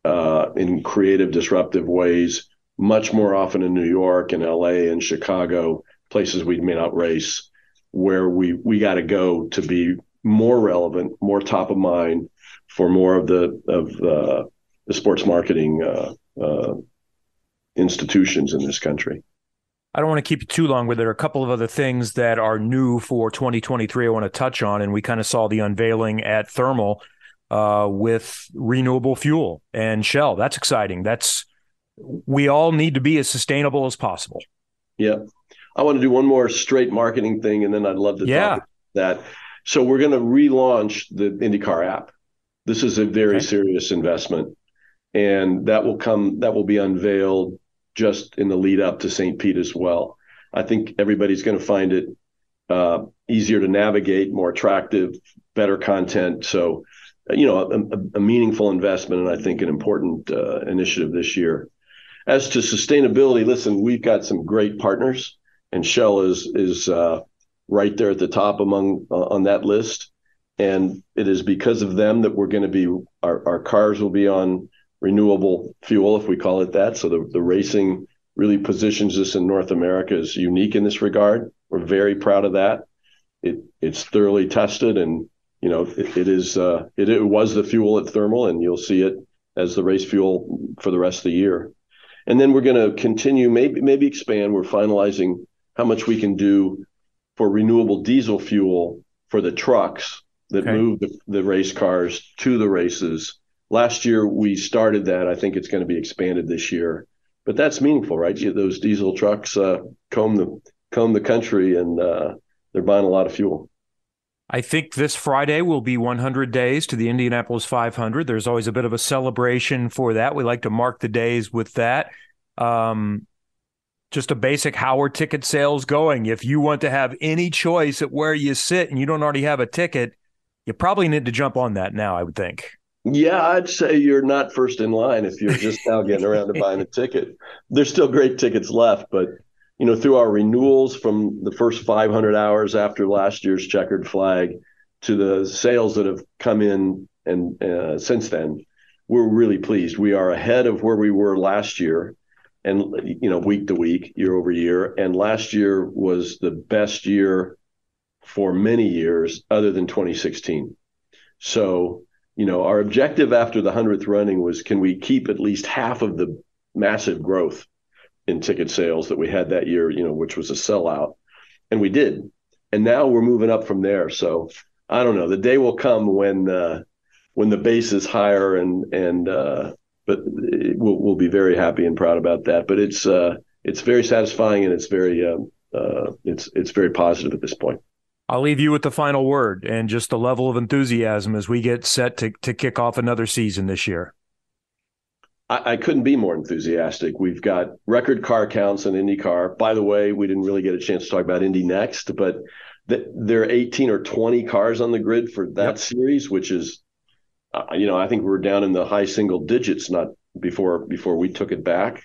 Speaker 14: uh, in creative, disruptive ways much more often in New York and LA and Chicago, places we may not race, where we we got to go to be more relevant, more top of mind for more of the of uh, the sports marketing uh, uh, institutions in this country.
Speaker 11: I don't want to keep you too long, but there are a couple of other things that are new for 2023 I want to touch on. And we kind of saw the unveiling at Thermal uh, with renewable fuel and Shell. That's exciting. That's we all need to be as sustainable as possible.
Speaker 14: Yeah. I want to do one more straight marketing thing, and then I'd love to yeah. that. So we're going to relaunch the IndyCar app. This is a very okay. serious investment, and that will come. That will be unveiled just in the lead up to St. Pete as well. I think everybody's going to find it uh, easier to navigate, more attractive, better content. So, you know, a, a meaningful investment, and I think an important uh, initiative this year. As to sustainability, listen, we've got some great partners, and Shell is is uh, right there at the top among uh, on that list. And it is because of them that we're going to be our, our cars will be on renewable fuel, if we call it that. So the, the racing really positions us in North America as unique in this regard. We're very proud of that. It it's thoroughly tested, and you know it, it is uh, it, it was the fuel at Thermal, and you'll see it as the race fuel for the rest of the year. And then we're going to continue, maybe maybe expand. We're finalizing how much we can do for renewable diesel fuel for the trucks that okay. move the, the race cars to the races. Last year we started that. I think it's going to be expanded this year. But that's meaningful, right? Those diesel trucks uh, comb the comb the country, and uh, they're buying a lot of fuel.
Speaker 11: I think this Friday will be 100 days to the Indianapolis 500. There's always a bit of a celebration for that. We like to mark the days with that. Um, just a basic how are ticket sales going? If you want to have any choice at where you sit and you don't already have a ticket, you probably need to jump on that now, I would think.
Speaker 14: Yeah, I'd say you're not first in line if you're just now getting around to buying a ticket. There's still great tickets left, but you know, through our renewals from the first 500 hours after last year's checkered flag to the sales that have come in and uh, since then, we're really pleased. We are ahead of where we were last year, and you know, week to week, year over year. And last year was the best year for many years, other than 2016. So, you know, our objective after the hundredth running was, can we keep at least half of the massive growth in ticket sales that we had that year, you know, which was a sellout. And we did. And now we're moving up from there. So I don't know. The day will come when uh, when the base is higher and and uh, but we'll, we'll be very happy and proud about that. But it's uh, it's very satisfying and it's very um, uh, it's it's very positive at this point.
Speaker 11: I'll leave you with the final word and just the level of enthusiasm as we get set to to kick off another season this year.
Speaker 14: I, I, couldn't be more enthusiastic. We've got record car counts in IndyCar. By the way, we didn't really get a chance to talk about Indy NXT, but th- there are 18 or 20 cars on the grid for that yep. series, which is, uh, you know, I think we are down in the high single digits not before before we took it back.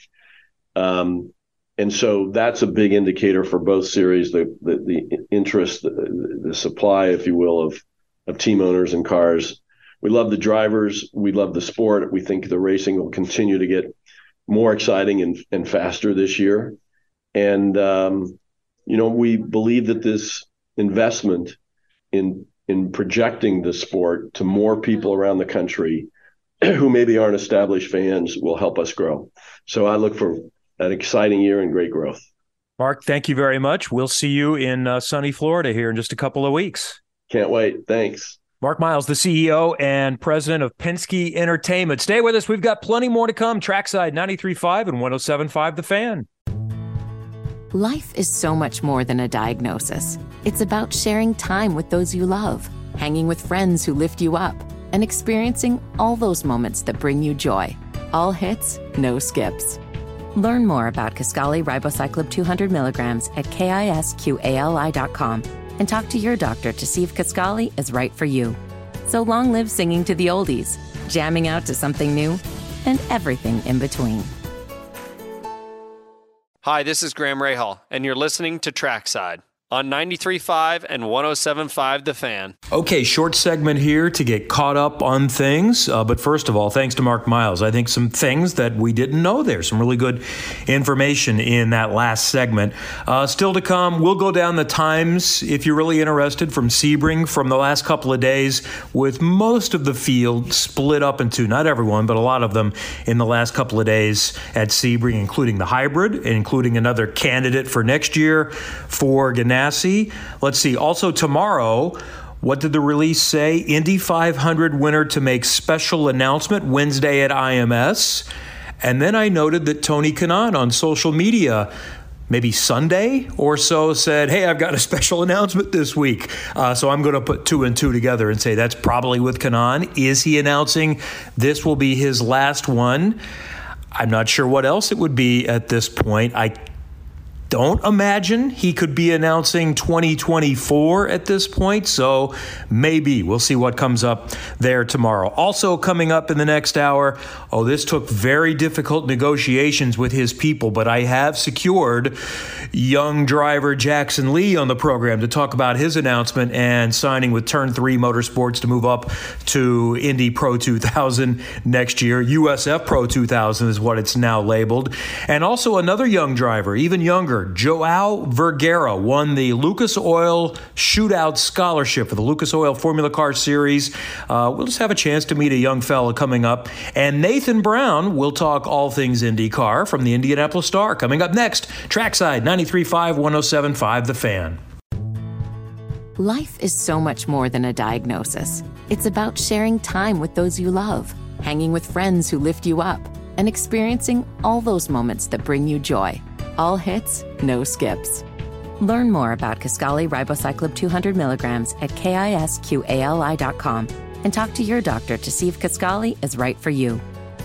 Speaker 14: Um, and so that's a big indicator for both series the the, the interest the, the supply if you will of of team owners and cars we love the drivers. We love the sport. We think the racing will continue to get more exciting and, and faster this year. And, um, you know, we believe that this investment in in projecting the sport to more people around the country who maybe aren't established fans will help us grow. So I look for an exciting year and great growth.
Speaker 11: Mark, thank you very much. We'll see you in uh, sunny Florida here in just a couple of weeks.
Speaker 14: Can't wait. Thanks.
Speaker 11: Mark Miles, the CEO and president of Penske Entertainment. Stay with us. We've got plenty more to come. Trackside 93.5 and 107.5 The Fan.
Speaker 13: Life is so much more than a diagnosis. It's about sharing time with those you love, hanging with friends who lift you up, and experiencing all those moments that bring you joy. All hits, no skips. Learn more about Kisqali Ribociclib 200 milligrams at kisqali.com and talk to your doctor to see if Kisqali is right for you. So long live singing to the oldies, jamming out to something new, and everything in between.
Speaker 15: Hi, this is Graham Rahal, and you're listening to Trackside on 93.5 and 107.5 The Fan.
Speaker 11: Okay, short segment here to get caught up on things. Uh, but first of all, thanks to Mark Miles. I think some things that we didn't know there, some really good information in that last segment. Uh, still to come, we'll go down the times if you're really interested from Sebring from the last couple of days, with most of the field split up into, not everyone, but a lot of them in the last couple of days at Sebring, including the hybrid, including another candidate for next year for Ganassi Ganassi. Let's see. Also, tomorrow, what did the release say? Indy 500 winner to make special announcement Wednesday at IMS. And then I noted that Tony Kanaan on social media maybe Sunday or so said, Hey, I've got a special announcement this week. Uh, so I'm going to put two and two together and say that's probably with Kanaan. Is he announcing this will be his last one? I'm not sure what else it would be at this point. I don't imagine he could be announcing 2024 at this point. So maybe we'll see what comes up there tomorrow. Also, coming up in the next hour, oh, this took very difficult negotiations with his people, but I have secured young driver Jackson Lee on the program to talk about his announcement and signing with Turn 3 Motorsports to move up to Indy Pro 2000 next year. USF Pro 2000 is what it's now labeled. And also another young driver, even younger. Joao Vergara won the Lucas Oil Shootout Scholarship for the Lucas Oil Formula Car Series. Uh, we'll just have a chance to meet a young fella coming up. And Nathan Brown will talk all things IndyCar from the Indianapolis Star. Coming up next, Trackside 93.5, 107.5, The Fan.
Speaker 13: Life is so much more than a diagnosis. It's about sharing time with those you love, hanging with friends who lift you up, and experiencing all those moments that bring you joy. All hits, no skips. Learn more about Kisqali Ribociclib 200 milligrams at kisqali.com and talk to your doctor to see if Kisqali is right for you.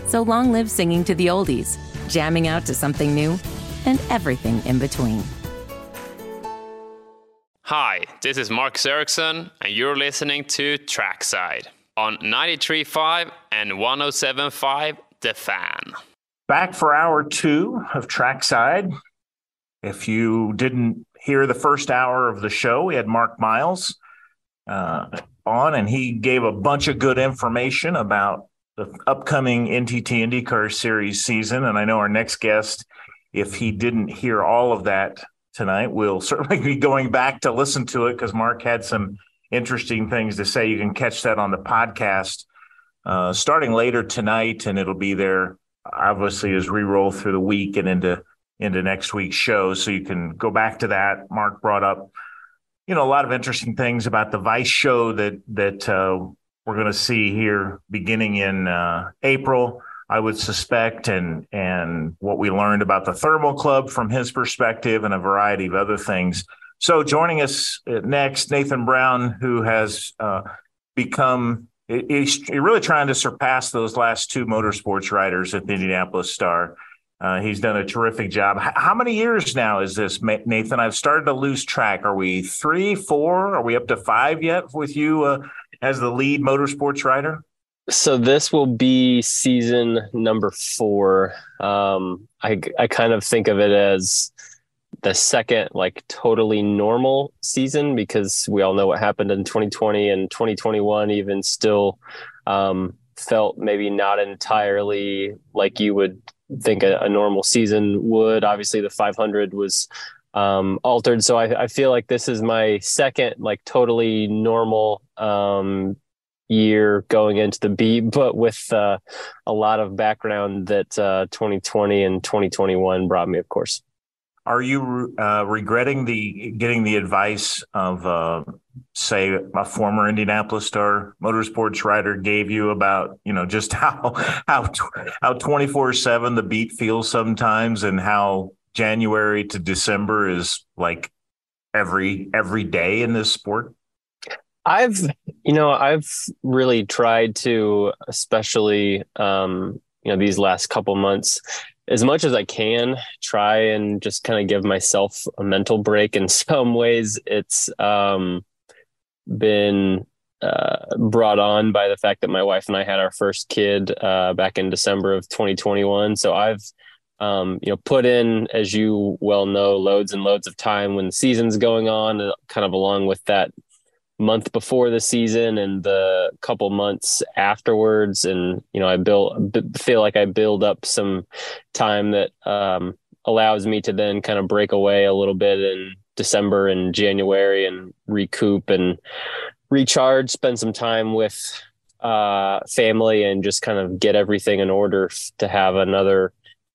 Speaker 13: So long live singing to the oldies, jamming out to something new, and everything in between.
Speaker 16: Hi, this is Marcus Ericsson, and you're listening to Trackside on 93.5 and 107.5 The Fan.
Speaker 12: Back for hour two of Trackside. If you didn't hear the first hour of the show, we had Mark Miles uh, on, and he gave a bunch of good information about the upcoming NTT IndyCar Series season. And I know our next guest, if he didn't hear all of that tonight, will certainly be going back to listen to it because Mark had some interesting things to say. You can catch that on the podcast uh, starting later tonight, and it'll be there obviously as we roll through the week and into into next week's show. So you can go back to that. Mark brought up, you know, a lot of interesting things about the Vice show that that uh, we're going to see here beginning in uh, April. I would suspect, and and what we learned about the Thermal Club from his perspective, and a variety of other things. So joining us uh, next, Nathan Brown, who has uh, become he's really trying to surpass those last two motorsports riders at the Indianapolis Star. Uh, he's done a terrific job. How many years now is this, Nathan? I've started to lose track. Are we three, four? Are we up to five yet with you uh, as the lead motorsports rider?
Speaker 17: So this will be season number four. Um, I I kind of think of it as the second like totally normal season because we all know what happened in 2020 and 2021 even still um, felt maybe not entirely like you would think a, a, normal season would. Obviously the 500 was um, altered. So I, I, feel like this is my second like totally normal um, year going into the beat but with uh, a lot of background that uh, 2020 and 2021 brought me of course
Speaker 12: are you uh, regretting the getting the advice of, uh, say, a former Indianapolis Star motorsports rider gave you about, you know, just how how how twenty four seven the beat feels sometimes, and how January to December is like every every day in this sport?
Speaker 17: I've, you know, I've really tried to, especially, um, you know, these last couple months, as much as I can, try and just kind of give myself a mental break. In some ways, it's um, been uh, brought on by the fact that my wife and I had our first kid uh, back in December of 2021. So I've um, you know, put in, as you well know, loads and loads of time when the season's going on, uh, kind of along with that month before the season and the couple months afterwards. And, you know, I build, feel like I build up some time that um, allows me to then kind of break away a little bit in December and January and recoup and recharge, spend some time with uh, family and just kind of get everything in order to have another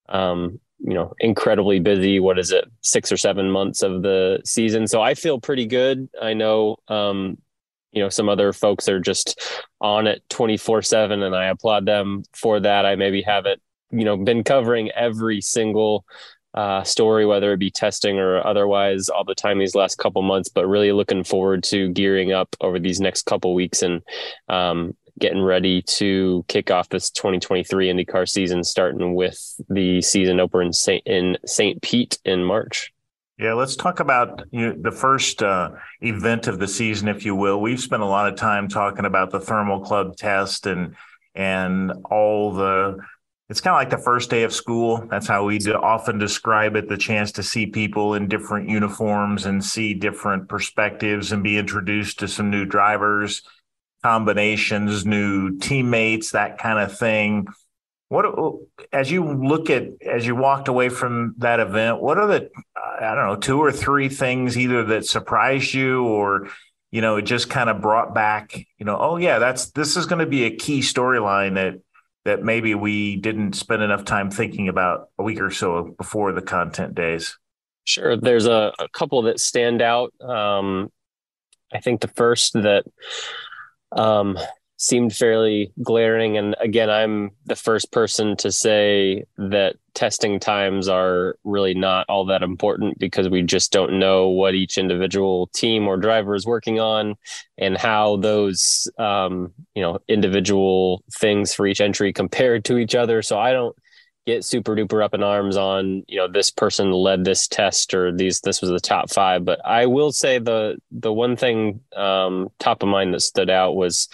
Speaker 17: um, you know, incredibly busy. What is it, six or seven months of the season? So I feel pretty good. I know, um, you know, some other folks are just on it 24 seven and I applaud them for that. I maybe haven't, you know, been covering every single uh, story, whether it be testing or otherwise, all the time these last couple months. But really looking forward to gearing up over these next couple weeks and um, getting ready to kick off this 2023 IndyCar season, starting with the season opener in Saint in Saint Pete in March.
Speaker 12: Yeah, let's talk about you know, the first uh, event of the season, if you will. We've spent a lot of time talking about the thermal club test and and all the. It's kind of like the first day of school. That's how we often describe it. The chance to see people in different uniforms and see different perspectives and be introduced to some new drivers combinations, new teammates, that kind of thing. What as you look at as you walked away from that event, what are the I don't know two or three things either that surprised you or you know it just kind of brought back you know oh yeah that's this is going to be a key storyline that that maybe we didn't spend enough time thinking about a week or so before the content days.
Speaker 17: Sure, there's a, a couple that stand out. Um, I think the first that um, seemed fairly glaring. And again, I'm the first person to say that testing times are really not all that important because we just don't know what each individual team or driver is working on and how those um, you know individual things for each entry compared to each other. So I don't get super duper up in arms on you know this person led this test or these this was the top five but i will say the the one thing um, top of mind that stood out was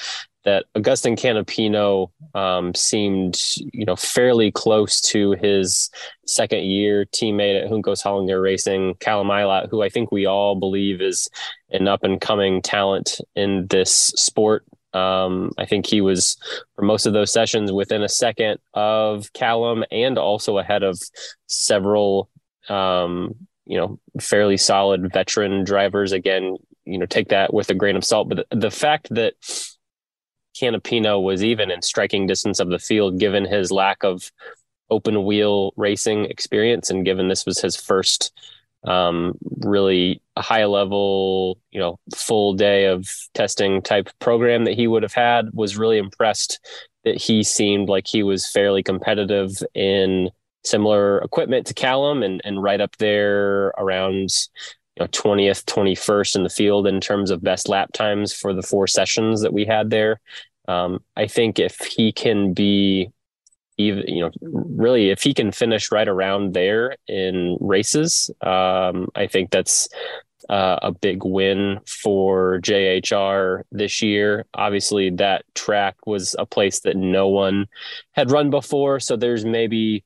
Speaker 17: that Agustin Canapino um, seemed, you know, fairly close to his second year teammate at Juncos Hollinger Racing, Callum Ilott, who I think we all believe is an up and coming talent in this sport. Um, I think he was for most of those sessions within a second of Callum and also ahead of several, um, you know, fairly solid veteran drivers. Again, you know, take that with a grain of salt. But the, the fact that Canapino was even in striking distance of the field, given his lack of open wheel racing experience and given this was his first um, really high level, you know, full day of testing type program that he would have had. Was really impressed that he seemed like he was fairly competitive in similar equipment to Callum and and right up there around you know 20th 21st in the field in terms of best lap times for the four sessions that we had there um, i think if he can be even you know really if he can finish right around there in races um, i think that's uh, a big win for jhr this year. Obviously that track was a place that no one had run before so there's maybe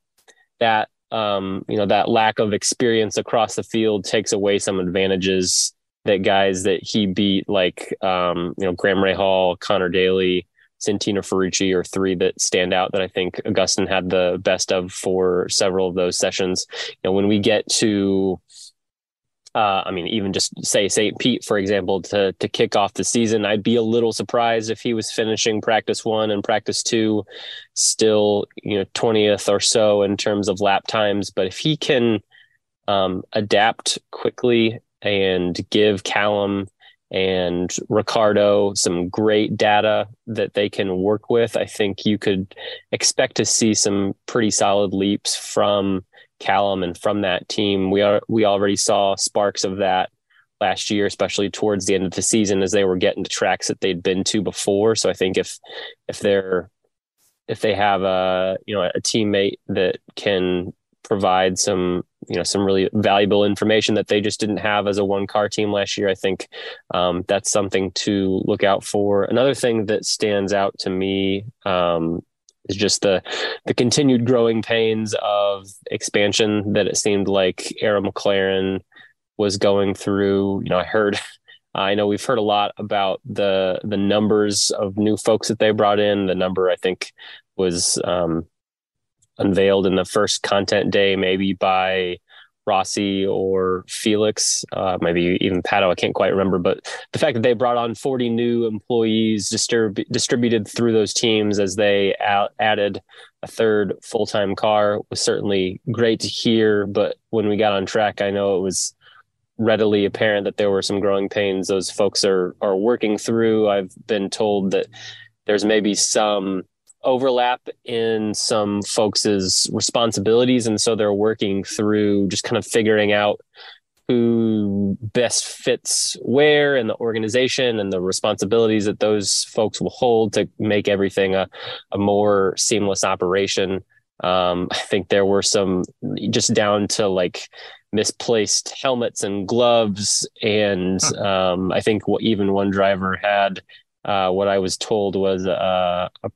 Speaker 17: that um, you know that lack of experience across the field takes away some advantages that guys that he beat like um, you know graham Rahal connor daly Santino Ferrucci are three that stand out that I think Agustin had the best of for several of those sessions. You know, when we get to uh, I mean, even just say St. Pete, for example, to to kick off the season, I'd be a little surprised if he was finishing practice one and practice two, still you know twentieth or so in terms of lap times. But if he can um, adapt quickly and give Callum and Ricardo some great data that they can work with. I think you could expect to see some pretty solid leaps from Callum and from that team. We are we already saw sparks of that last year, especially towards the end of the season as they were getting to tracks that they'd been to before. So I think if if they're if they have a you know a teammate that can provide some you know some really valuable information that they just didn't have as a one car team last year. I think um, that's something to look out for. Another thing that stands out to me um, is just the the continued growing pains of expansion that it seemed like Arrow McLaren was going through. You know, I heard. I know we've heard a lot about the the numbers of new folks that they brought in. The number I think was um, unveiled in the first content day, maybe by Rossi or Felix, uh, maybe even Pato. I can't quite remember, but the fact that they brought on 40 new employees distrib- distributed through those teams as they added a third full time car was certainly great to hear. But when we got on track, I know it was readily apparent that there were some growing pains those folks are are working through. I've been told that there's maybe some overlap in some folks' responsibilities. And so they're working through just kind of figuring out who best fits where in the organization and the responsibilities that those folks will hold to make everything a, a more seamless operation. Um, I think there were some just down to like misplaced helmets and gloves. And um, I think what even one driver had uh, what I was told was uh, a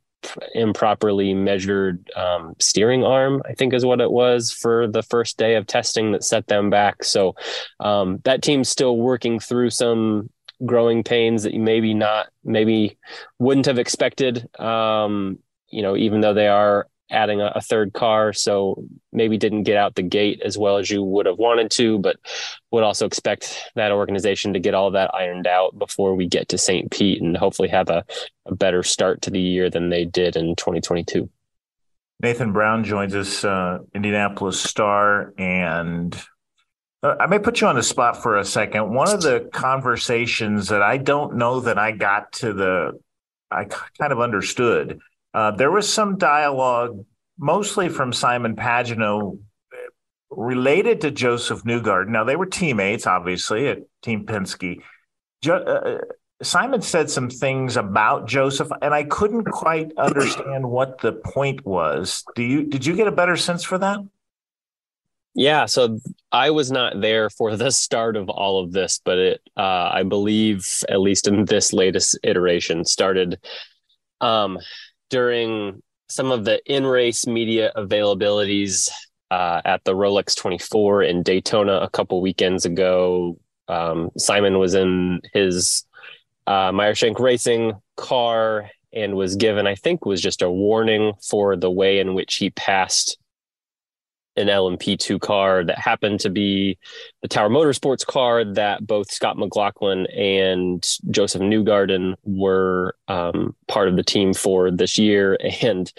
Speaker 17: improperly measured um, steering arm, I think is what it was for the first day of testing that set them back. So um, that team's still working through some growing pains that you maybe not, maybe wouldn't have expected. Um, you know, even though they are adding a, a, third car. So maybe didn't get out the gate as well as you would have wanted to, but would also expect that organization to get all that ironed out before we get to St. Pete and hopefully have a, a better start to the year than they did in 2022.
Speaker 12: Nathan Brown joins us, uh, Indianapolis Star, and uh, I may put you on the spot for a second. One of the conversations that I don't know that I got to the, I kind of understood uh, there was some dialogue, mostly from Simon Pagenaud, related to Josef Newgarden. Now, they were teammates, obviously, at Team Penske. Jo- uh, Simon said some things about Josef, and I couldn't quite understand what the point was. Do you? Did you get a better sense for that?
Speaker 17: Yeah, so I was not there for the start of all of this, but it, uh, I believe, at least in this latest iteration, started um, during some of the in race media availabilities uh, at the Rolex 24 in Daytona a couple weekends ago. Um, Simon was in his uh, Meyershank Racing car and was given, I think, was just a warning for the way in which he passed an LMP2 car that happened to be the Tower Motorsports car that both Scott McLaughlin and Josef Newgarden were um, part of the team for this year. And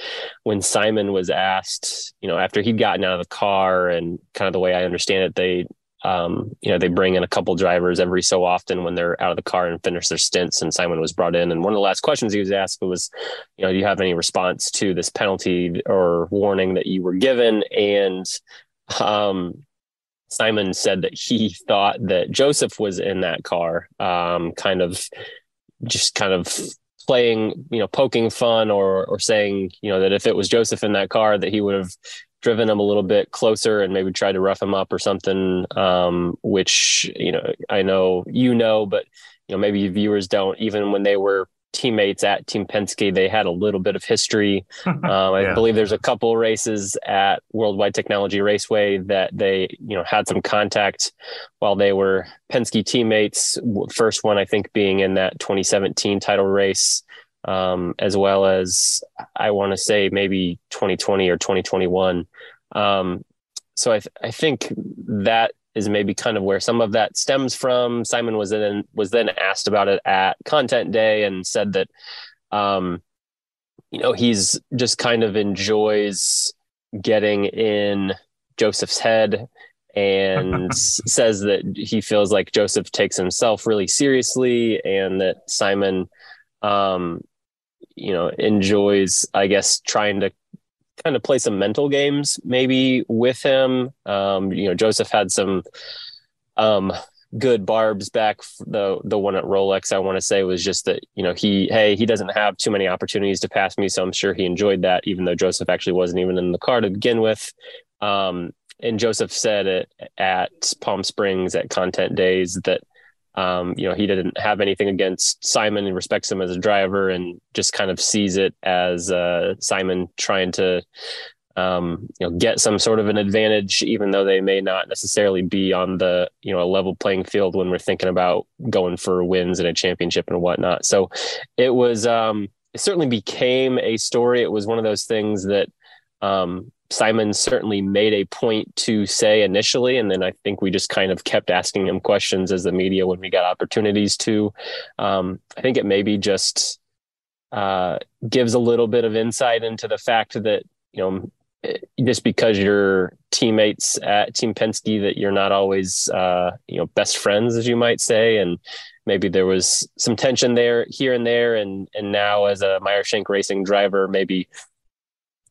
Speaker 17: when Simon was asked, you know, after he'd gotten out of the car and kind of the way I understand it, they um, you know, they bring in a couple drivers every so often when they're out of the car and finish their stints. And Simon was brought in. And one of the last questions he was asked was, you know, do you have any response to this penalty or warning that you were given? And um, Simon said that he thought that Josef was in that car, um, kind of just kind of playing, you know, poking fun or or saying, you know, that if it was Josef in that car, that he would have driven him a little bit closer and maybe tried to rough him up or something, um, which, you know, I know you know, but, you know, maybe viewers don't. Even when they were teammates at Team Penske, they had a little bit of history. Um, I believe there's a couple races at Worldwide Technology Raceway that they, you know, had some contact while they were Penske teammates. First one, I think, being in that 2017 title race um, as well as I want to say maybe 2020 or 2021. Um, so I, th- I think that is maybe kind of where some of that stems from. Simon was then was then asked about it at Content Day and said that, um, you know, he's just kind of enjoys getting in Josef's head and says that he feels like Josef takes himself really seriously and that Simon um, you know enjoys i guess trying to kind of play some mental games maybe with him. Um, you know josef had some um, good barbs back the the one at rolex i want to say was just that you know he hey he doesn't have too many opportunities to pass me so i'm sure he enjoyed that even though josef actually wasn't even in the car to begin with. Um, and Josef said it at Palm Springs at Content Days that um, you know he didn't have anything against Simon and respects him as a driver and just kind of sees it as uh, Simon trying to um, you know get some sort of an advantage even though they may not necessarily be on the you know a level playing field when we're thinking about going for wins and a championship and whatnot. So it was um, it certainly became a story. It was one of those things that um, Simon certainly made a point to say initially, and then I think we just kind of kept asking him questions as the media when we got opportunities to. Um, I think it maybe just uh, gives a little bit of insight into the fact that you know eh, just because you're teammates at Team Penske that you're not always uh, you know best friends as you might say, and maybe there was some tension there here and there, and and now as a Meyer Shank Racing driver, maybe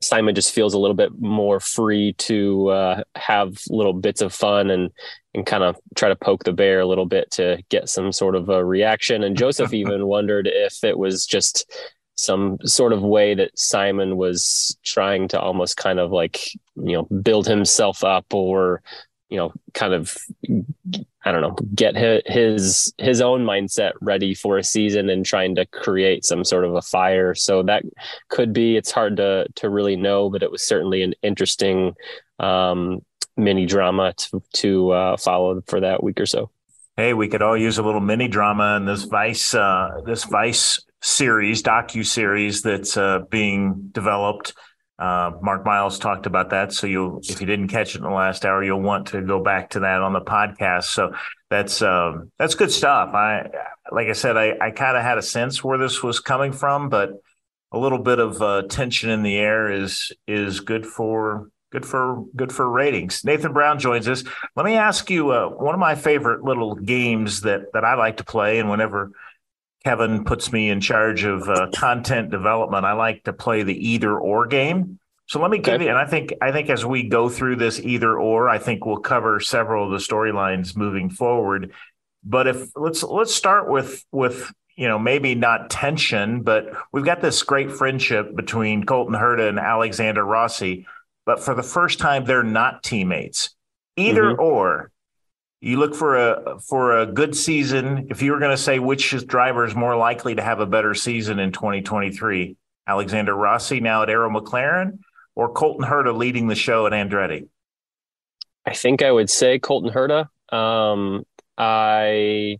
Speaker 17: Simon just feels a little bit more free to uh, have little bits of fun and and kind of try to poke the bear a little bit to get some sort of a reaction. And Josef even wondered if it was just some sort of way that Simon was trying to almost kind of like you know build himself up or you know kind of I don't know, get his his own mindset ready for a season and trying to create some sort of a fire. So that could be. It's hard to to really know, but it was certainly an interesting um, mini drama to to uh, follow for that week or so.
Speaker 12: Hey, we could all use a little mini drama in this Vice uh, this Vice series docu series that's uh, being developed uh, Mark Miles talked about that. So you'll, if you didn't catch it in the last hour, you'll want to go back to that on the podcast. So that's, um, that's good stuff. I, like I said, I, I kind of had a sense where this was coming from, but a little bit of uh, tension in the air is, is good for, good for, good for ratings. Nathan Brown joins us. Let me ask you, uh, one of my favorite little games that, that I like to play. And whenever, Kevin puts me in charge of uh, content development. I like to play the either or game. So let me give okay. you, and I think I think as we go through this either or, I think we'll cover several of the storylines moving forward. But if let's let's start with with you know maybe not tension, but we've got this great friendship between Colton Herta and Alexander Rossi. But for the first time, they're not teammates. Either mm-hmm. or, you look for a for a good season. If you were going to say which driver is more likely to have a better season in 2023, Alexander Rossi now at Arrow McLaren, or Colton Herta leading the show at Andretti?
Speaker 17: I think I would say Colton Herta. Um, I,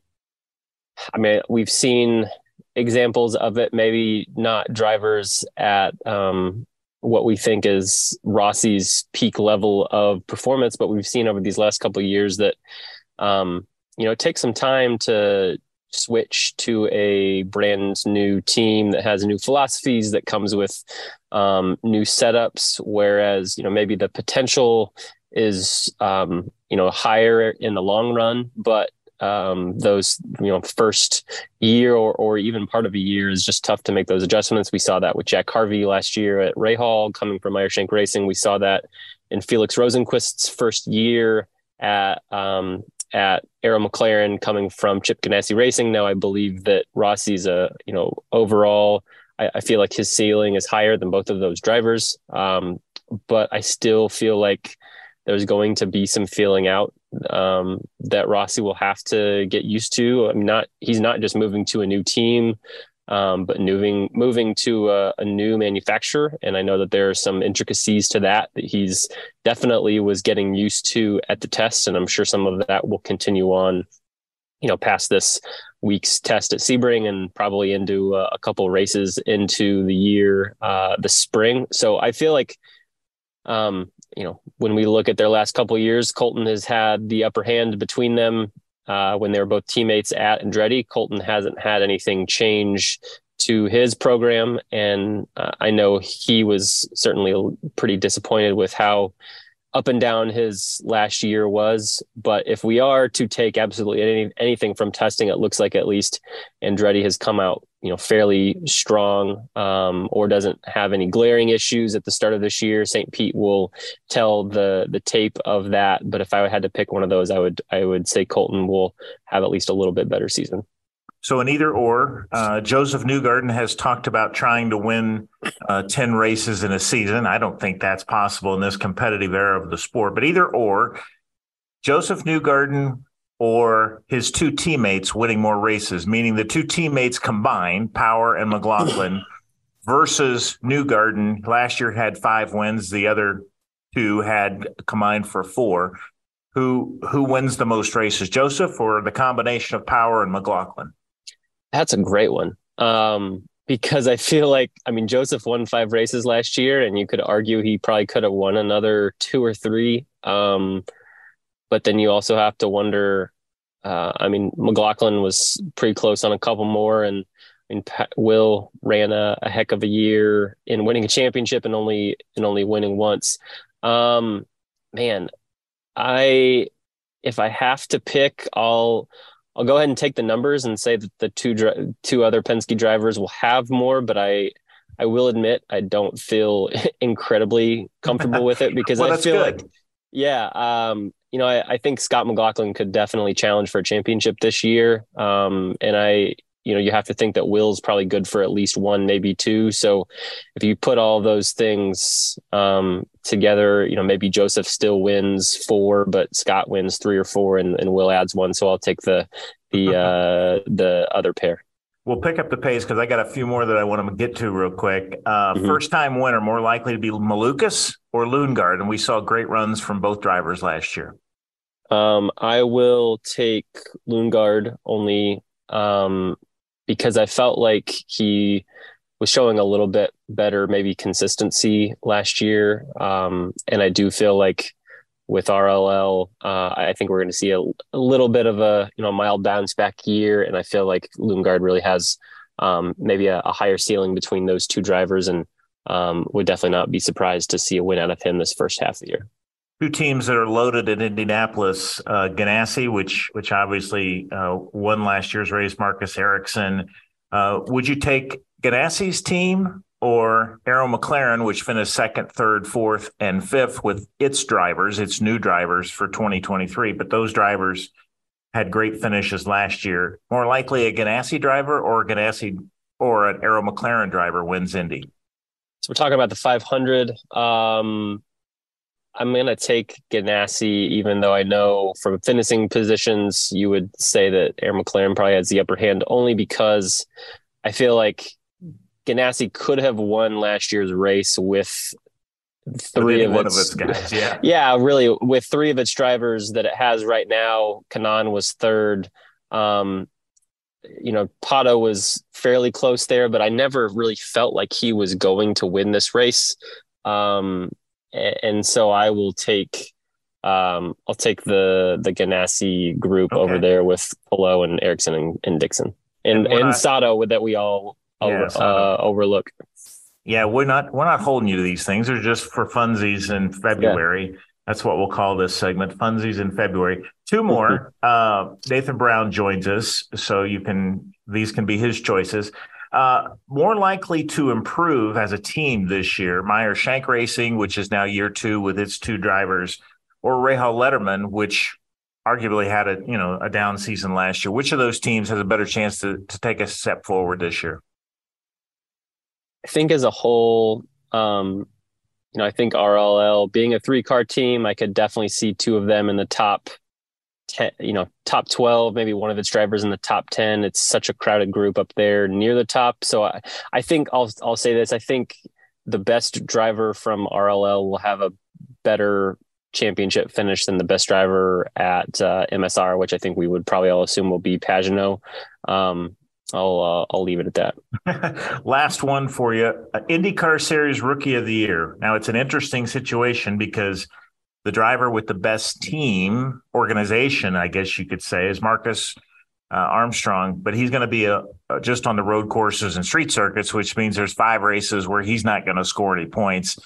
Speaker 17: I mean, we've seen examples of it. Maybe not drivers at um, what we think is Rossi's peak level of performance, but we've seen over these last couple of years that um, you know it takes some time to switch to a brand new team that has new philosophies that comes with um, new setups whereas you know maybe the potential is um, you know higher in the long run but um, those you know first year or, or even part of a year is just tough to make those adjustments. We saw that with Jack Harvey last year at Rahal coming from Meyer Shank Racing. We saw that in Felix Rosenqvist's first year at um, at Arrow McLaren coming from Chip Ganassi Racing. Now I believe that Rossi's a you know overall I, I feel like his ceiling is higher than both of those drivers. Um, but I still feel like there's going to be some feeling out um, that Rossi will have to get used to. I'm not he's not just moving to a new team, um, but moving moving to a, a, new manufacturer. And I know that there are some intricacies to that that he's definitely was getting used to at the test, and I'm sure some of that will continue on, you know, past this week's test at Sebring and probably into a, a couple races into the year, uh, the spring. So I feel like. Um, you know, when we look at their last couple years, Colton has had the upper hand between them uh, when they were both teammates at Andretti. Colton hasn't had anything change to his program, and uh, I know he was certainly pretty disappointed with how up and down his last year was. But if we are to take absolutely any, anything from testing, it looks like at least Andretti has come out, you know, fairly strong, um, or doesn't have any glaring issues at the start of this year. St. Pete will tell the the tape of that. But if I had to pick one of those, I would I would say Colton will have at least a little bit better season.
Speaker 12: So in either or, uh, Josef Newgarden has talked about trying to win uh, 10 races in a season. I don't think that's possible in this competitive era of the sport, but either or, Josef Newgarden or his two teammates winning more races, meaning the two teammates combined, Power and McLaughlin, versus Newgarden. Last year had five wins. The other two had combined for four. Who who wins the most races, Josef, or the combination of Power and McLaughlin?
Speaker 17: That's a great one. Um, because I feel like, I mean, Josef won five races last year, and you could argue he probably could have won another two or three. Um, but then you also have to wonder. Uh, I mean, McLaughlin was pretty close on a couple more, and I mean, Pat, Will ran a, a, heck of a year in winning a championship and only and only winning once. Um, man, I if I have to pick, I'll I'll go ahead and take the numbers and say that the two two other Penske drivers will have more, but I I will admit I don't feel incredibly comfortable with it because
Speaker 12: well,
Speaker 17: I feel
Speaker 12: good.
Speaker 17: like yeah, um, you know, I, I, think Scott McLaughlin could definitely challenge for a championship this year. Um, and I, you know, you have to think that Will's probably good for at least one, maybe two. So if you put all those things um, together, you know, maybe Josef still wins four, but Scott wins three or four, and, and Will adds one. So I'll take the the uh, the other pair.
Speaker 12: We'll pick up the pace because I got a few more that I want to get to real quick. Uh, mm-hmm. First time winner, more likely to be Malukas or Lundgaard, and we saw great runs from both drivers last year.
Speaker 17: Um, I will take Lundgaard only um, because I felt like he was showing a little bit better, maybe consistency last year. Um, and I do feel like with RLL, uh, I think we're going to see a, a, little bit of a you know mild bounce back year, and I feel like Lundgaard really has um, maybe a, a, higher ceiling between those two drivers, and um, would definitely not be surprised to see a win out of him this first half of the year
Speaker 12: two teams that are loaded in Indianapolis, uh, Ganassi, which which obviously uh, won last year's race, Marcus Ericsson. Uh, would you take Ganassi's team or Arrow McLaren, which finished second, third, fourth, and fifth with its drivers, its new drivers for 2023? But those drivers had great finishes last year. More likely a Ganassi driver or a Ganassi or an Arrow McLaren driver wins Indy.
Speaker 17: So we're talking about the 500. Um, I'm gonna take Ganassi, even though I know from finishing positions you would say that Arrow McLaren probably has the upper hand, only because I feel like Ganassi could have won last year's race with three of its,
Speaker 12: of its, guys. Yeah,
Speaker 17: yeah, really with three of its drivers that it has right now. Kanaan was third. Um, you know, Pato was fairly close there, but I never really felt like he was going to win this race. Um, and so I will take um, I'll take the the Ganassi group okay. over there with Palou and Ericsson and, and Dixon and and, and Sato that we all over, yeah, uh, overlook.
Speaker 12: Yeah, we're not we're not holding you to these things. They're just for funsies in February. Yeah. That's what we'll call this segment, funsies in February. Two more. uh, Nathan Brown joins us, so you can these can be his choices. Uh, more likely to improve as a team this year, Meyer Shank Racing, which is now year two with its two drivers, or Rahal Letterman, which arguably had a you know a down season last year. Which of those teams has a better chance to to take a step forward this year?
Speaker 17: I think as a whole, um, you know, I think RLL being a three car team, I could definitely see two of them in the top 10, you know, top 12, maybe one of its drivers in the top 10. It's such a crowded group up there near the top. So I, I think I'll, I'll say this. I think the best driver from RLL will have a better championship finish than the best driver at uh, MSR, which I think we would probably all assume will be Pagenaud. Um, I'll uh, I'll leave it at
Speaker 12: that. Last one for you, uh, IndyCar Series Rookie of the Year. Now it's an interesting situation because the driver with the best team organization, I guess you could say, is Marcus uh, Armstrong, but he's going to be a, a, just on the road courses and street circuits, which means there's five races where he's not going to score any points.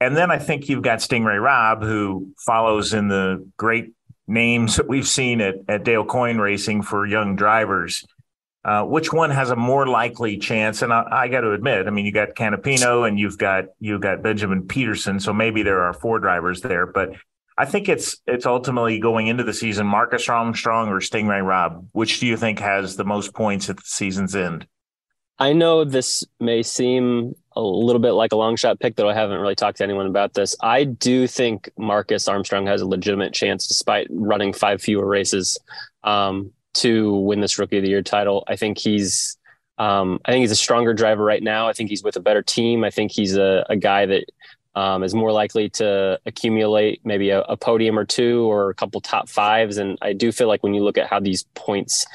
Speaker 12: And then I think you've got Stingray Robb, who follows in the great names that we've seen at, at Dale Coyne Racing for young drivers. Uh, which one has a more likely chance? And I, I got to admit, I mean, you got Canapino and you've got you've got Benjamin Pedersen, so maybe there are four drivers there. But I think it's it's ultimately going into the season Marcus Armstrong or Stingray Robb. Which do you think has the most points at the season's end?
Speaker 17: I know this may seem a little bit like a long shot pick, though I haven't really talked to anyone about this. I do think Marcus Armstrong has a legitimate chance, despite running five fewer races, um, to win this Rookie of the Year title. I think he's, um, I think he's a stronger driver right now. I think he's with a better team. I think he's a, a guy that um, is more likely to accumulate maybe a, a, podium or two or a couple top fives. And I do feel like when you look at how these points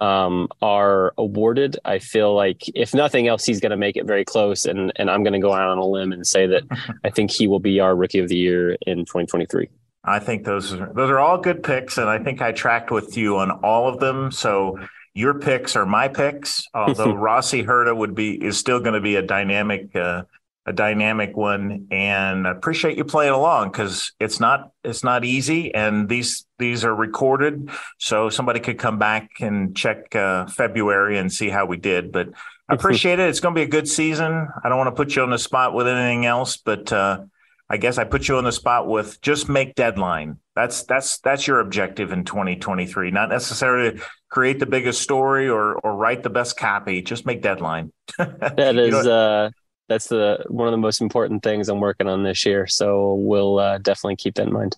Speaker 17: um, are awarded, I feel like if nothing else, he's going to make it very close. And and I'm going to go out on a limb and say that I think he will be our rookie of the year in 2023.
Speaker 12: I think those are, those are all good picks, and I think I tracked with you on all of them. So your picks are my picks. Although Rossi Herta would be is still going to be a dynamic uh, a dynamic one and I appreciate you playing along because it's not it's not easy and these these are recorded so somebody could come back and check uh, February and see how we did but I appreciate it it's going to be a good season I don't want to put you on the spot with anything else but uh, I guess I put you on the spot with just make deadline that's that's that's your objective in 2023 not necessarily create the biggest story or or write the best copy just make deadline
Speaker 17: that is you know, uh that's the one of the most important things I'm working on this year. So we'll uh, definitely keep that in mind.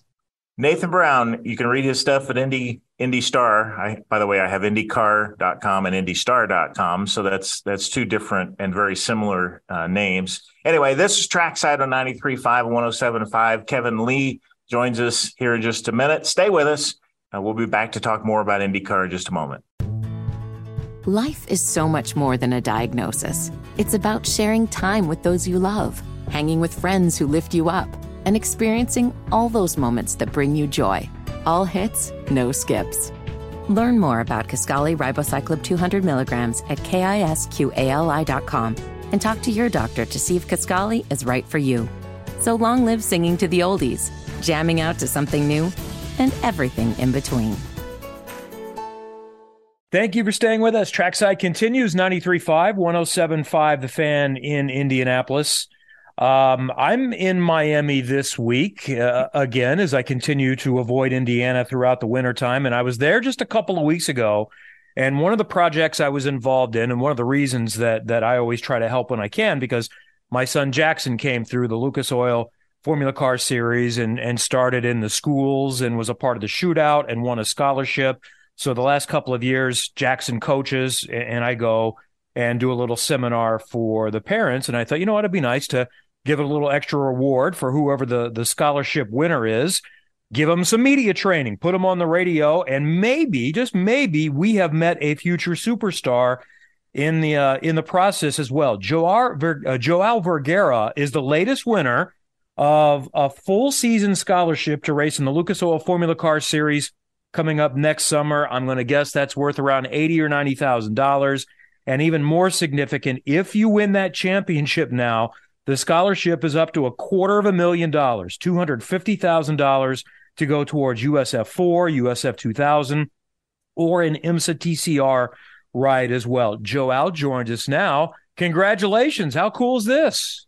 Speaker 12: Nathan Brown, you can read his stuff at Indy Indy Star. I, by the way, I have IndyCar.com and IndyStar.com, so that's that's two different and very similar uh, names. Anyway, this is Trackside on 93.5 and 107.5. Kevin Lee joins us here in just a minute. Stay with us. Uh, we'll be back to talk more about IndyCar in just a moment.
Speaker 13: Life is so much more than a diagnosis. It's about sharing time with those you love, hanging with friends who lift you up, and experiencing all those moments that bring you joy. All hits, no skips. Learn more about Kisqali Ribociclib 200 milligrams at kisqali.com and talk to your doctor to see if Kisqali is right for you. So long live singing to the oldies, jamming out to something new, and everything in between.
Speaker 11: Thank you for staying with us. Trackside continues 93.5, 107.5, the fan in Indianapolis. Um, I'm in Miami this week uh, again as I continue to avoid Indiana throughout the wintertime. And I was there just a couple of weeks ago. And one of the projects I was involved in, and one of the reasons that that I always try to help when I can, because my son Jackson came through the Lucas Oil Formula Car Series and and started in the schools and was a part of the shootout and won a scholarship so the last couple of years, Jackson coaches and I go and do a little seminar for the parents. And I thought, you know what, it'd be nice to give it a little extra reward for whoever the, the scholarship winner is. Give them some media training, put them on the radio, and maybe, just maybe, we have met a future superstar in the uh, in the process as well. Joao, Ver, uh, Vergara is the latest winner of a full season scholarship to race in the Lucas Oil Formula Car Series coming up next summer. I'm going to guess that's worth around eighty or ninety thousand dollars. And even more significant, if you win that championship now, the scholarship is up to a quarter of a million dollars, two hundred fifty thousand dollars to go towards USF four, USF two thousand, or an IMSA TCR ride as well. Joao joins us now. Congratulations! How cool is this?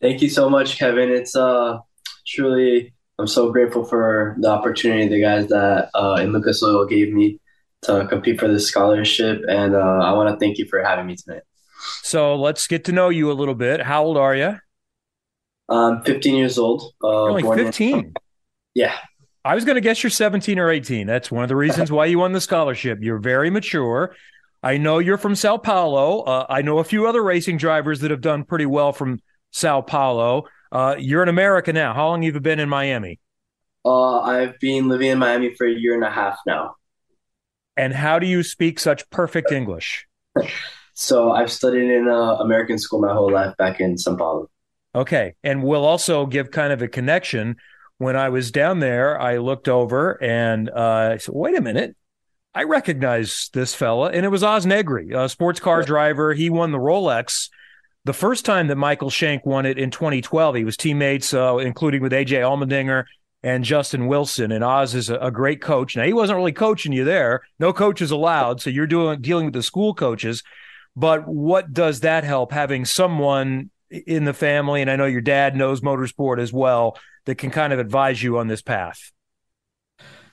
Speaker 18: Thank you so much, Kevin. It's uh truly I'm so grateful for the opportunity the guys that uh, in Lucas Oil gave me to compete for this scholarship, and uh, I want to thank you for having me tonight.
Speaker 11: So let's get to know you a little bit. How old are you?
Speaker 18: I'm 15 years old.
Speaker 11: Uh, only 15. In-
Speaker 18: yeah.
Speaker 11: I was going to guess you're 17 or 18. That's one of the reasons why you won the scholarship. You're very mature. I know you're from Sao Paulo. Uh, I know a few other racing drivers that have done pretty well from Sao Paulo. Uh, you're in America now. How long have you been in Miami?
Speaker 18: Uh, I've been living in Miami for a year and a half now.
Speaker 11: And how do you speak such perfect English?
Speaker 18: so I've studied in uh, American school my whole life back in Sao Paulo.
Speaker 11: Okay, and we'll also give kind of a connection. When I was down there, I looked over and uh, I said, "Wait a minute." I recognize this fella, and it was Oz Negri, a sports car driver. He won the Rolex the first time that Michael Shank won it in 2012, he was teammates, uh, including with AJ Allmendinger and Justin Wilson. And Oz is a, a, great coach. Now he wasn't really coaching you there; no coaches allowed. So you're doing dealing with the school coaches. But what does that help having someone in the family, and I know your dad knows motorsport as well, that can kind of advise you on this path?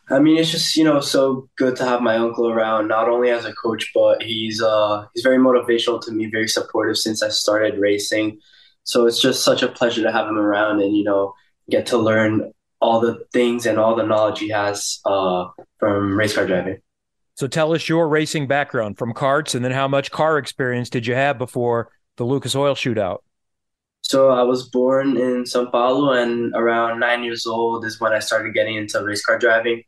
Speaker 18: I mean, it's just you know so good to have my uncle around, not only as a coach, but he's uh he's very motivational to me, very supportive since I started racing. So it's just such a pleasure to have him around, and you know get to learn all the things and all the knowledge he has uh, from race car driving.
Speaker 11: So tell us your racing background from carts and then how much car experience did you have before the Lucas Oil Shootout?
Speaker 18: So I was born in Sao Paulo, and around nine years old is when I started getting into race car driving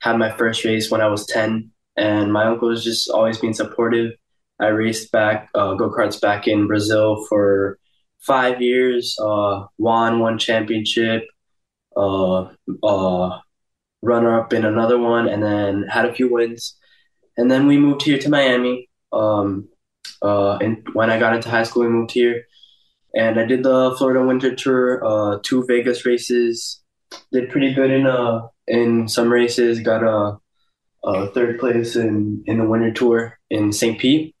Speaker 18: had my first race when I was 10, and my uncle was just always being supportive. I raced back uh, go karts back in Brazil for five years. Uh, won one championship, uh, uh, runner up in another one, and then had a few wins. And then we moved here to Miami. Um, uh, and when I got into high school, we moved here, and I did the Florida Winter Tour, uh, two Vegas races. Did pretty good in uh in some races. Got a, a third place in in the winter tour in St. Pete,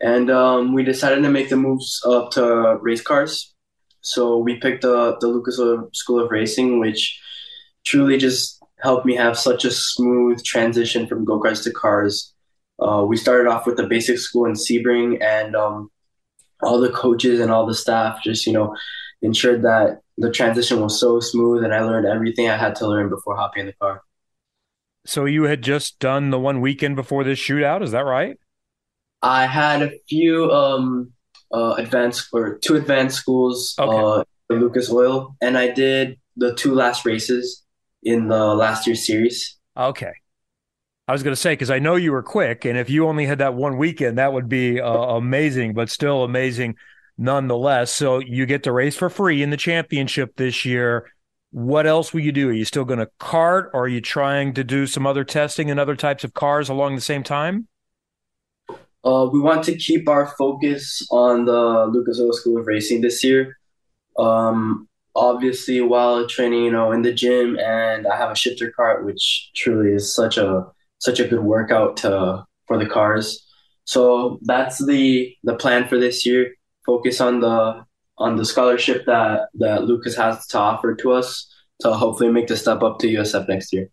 Speaker 18: and um, we decided to make the moves up to race cars. So we picked the the Lucas Oil School of Racing, which truly just helped me have such a smooth transition from go karts to cars. Uh, we started off with the basic school in Sebring, and um, all the coaches and all the staff just you know ensured that the transition was so smooth and I learned everything I had to learn before hopping in the car.
Speaker 11: So you had just done the one weekend before this shootout, is that right?
Speaker 18: I had a few um uh advanced or two advanced schools okay. uh Lucas Oil and I did the two last races in the last year's series.
Speaker 11: Okay. I was going to say because I know you were quick, and if you only had that one weekend, that would be uh, amazing. But still amazing nonetheless. So you get to race for free in the championship this year. What else will you do? Are you still going to cart, or are you trying to do some other testing and other types of cars along the same time?
Speaker 18: Uh, we want to keep our focus on the Lucas Oil School of Racing this year. Um, obviously, while training, you know, in the gym, and I have a shifter cart, which truly is such a such a good workout to for the cars. So that's the the plan for this year focus on the on the scholarship that that Lucas has to offer to us to hopefully make the step up to USF next year.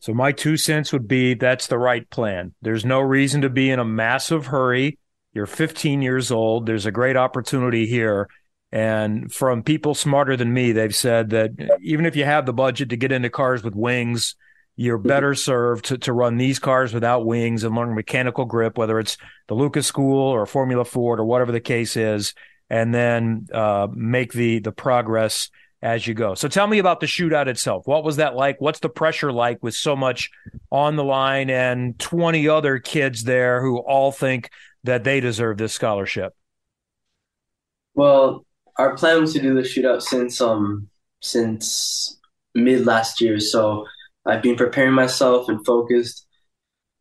Speaker 11: So my two cents would be that's the right plan. There's no reason to be in a massive hurry. You're 15 years old. There's a great opportunity here. And from people smarter than me, they've said that even if you have the budget to get into cars with wings, you're better served to, to run these cars without wings and learn mechanical grip, whether it's the Lucas School or Formula Ford or whatever the case is, and then uh, make the the progress as you go. So tell me about the shootout itself. What was that like? What's the pressure like with so much on the line and 20 other kids there who all think that they deserve this scholarship?
Speaker 18: Well, our plan was to do the shootout since um since mid last year. So I've been preparing myself and focused.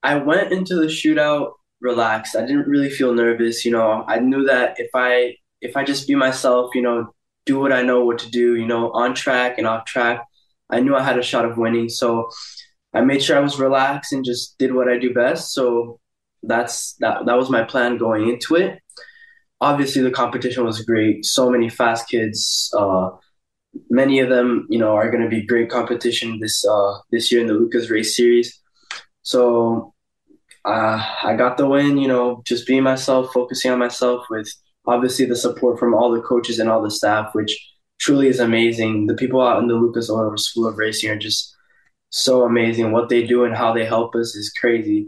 Speaker 18: I went into the shootout relaxed. I didn't really feel nervous. You know, I knew that if I if I just be myself, you know, do what I know what to do, you know, on track and off track, I knew I had a shot of winning. So I made sure I was relaxed and just did what I do best. So that's that that was my plan going into it. Obviously the competition was great. So many fast kids, uh, many of them, you know, are going to be great competition this uh, this year in the Lucas Race Series. So uh, I got the win. You know, just being myself, focusing on myself, with obviously the support from all the coaches and all the staff, which truly is amazing. The people out in the Lucas Oil School of Racing are just so amazing. What they do and how they help us is crazy.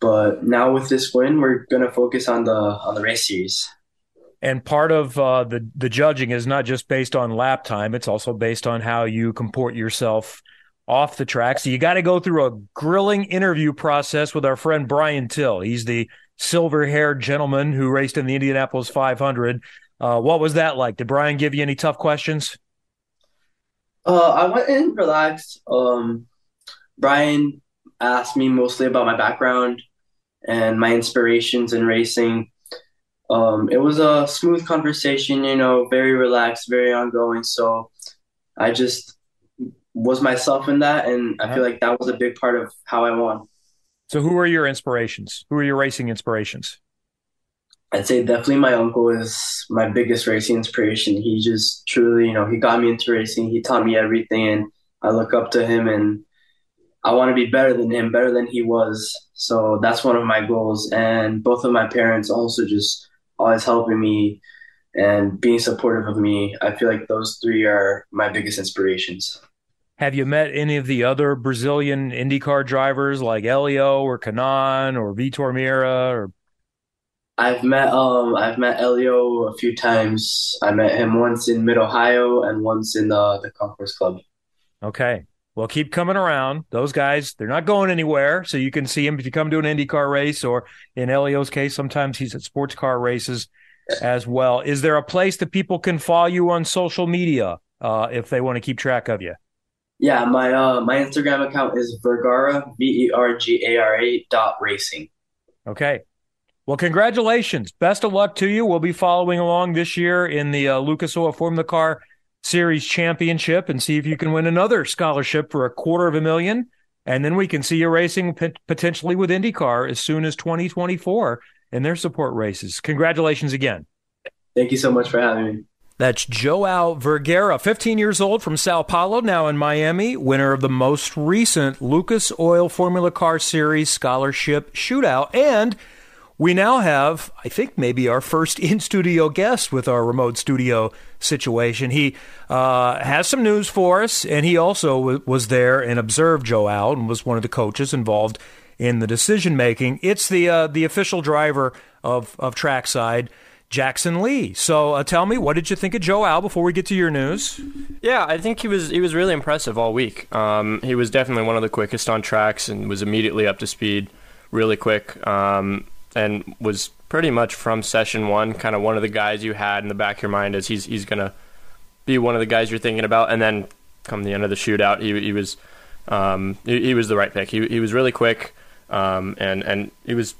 Speaker 18: But now with this win, we're gonna focus on the on the race series.
Speaker 11: And part of uh, the the judging is not just based on lap time; it's also based on how you comport yourself off the track. So you got to go through a grilling interview process with our friend Brian Till. He's the silver-haired gentleman who raced in the Indianapolis 500. Uh, what was that like? Did Brian give you any tough questions?
Speaker 18: Uh, I went in relaxed. Um, Brian asked me mostly about my background and my inspirations in racing um, it was a smooth conversation, you know, very relaxed, very ongoing. So I just was myself in that, and I feel like that was a big part of how I won.
Speaker 11: So, who are your inspirations? Who are your racing inspirations?
Speaker 18: I'd say definitely my uncle is my biggest racing inspiration. He just truly, you know, he got me into racing. He taught me everything, and I look up to him, and I want to be better than him, better than he was. So that's one of my goals. And both of my parents also just always helping me and being supportive of me. I feel like those three are my biggest inspirations.
Speaker 11: Have you met any of the other Brazilian IndyCar drivers like Helio or Kanaan or Vitor Meira or
Speaker 18: I've met um I've met Helio a few times. I met him once in Mid Ohio and once in the the Concourse Club.
Speaker 11: Okay. Well, keep coming around. Those guys, they're not going anywhere. So you can see them if you come to an IndyCar race, or in Helio's case, sometimes he's at sports car races as well. Is there a place that people can follow you on social media uh, if they want to keep track of you?
Speaker 18: Yeah, my uh, my Instagram account is Vergara V E R G A R A dot racing.
Speaker 11: Okay. Well, congratulations. Best of luck to you. We'll be following along this year in the uh, Lucas Oil Formula Car Series Championship and see if you can win another scholarship for a quarter of a million. And then we can see you racing p- potentially with IndyCar as soon as 2024 in their support races. Congratulations again.
Speaker 18: Thank you so much for having me.
Speaker 11: That's Joao Vergara, 15 years old from Sao Paulo, now in Miami, winner of the most recent Lucas Oil Formula Car Series Scholarship Shootout. And we now have, I think, maybe our first in studio guest with our remote studio situation. He uh, has some news for us, and he also w- was there and observed Joe Joao and was one of the coaches involved in the decision making. It's the uh, the official driver of of Trackside. Jackson Lee. So uh, tell me, what did you think of Joao before we get to your news?
Speaker 19: Yeah, I think he was he was really impressive all week. Um, he was definitely one of the quickest on tracks and was immediately up to speed, really quick. Um, and was pretty much from session one kind of one of the guys you had in the back of your mind as he's he's gonna be one of the guys you're thinking about. And then come the end of the shootout, he he was um, he, he, was the right pick. He he was really quick, um, and and he was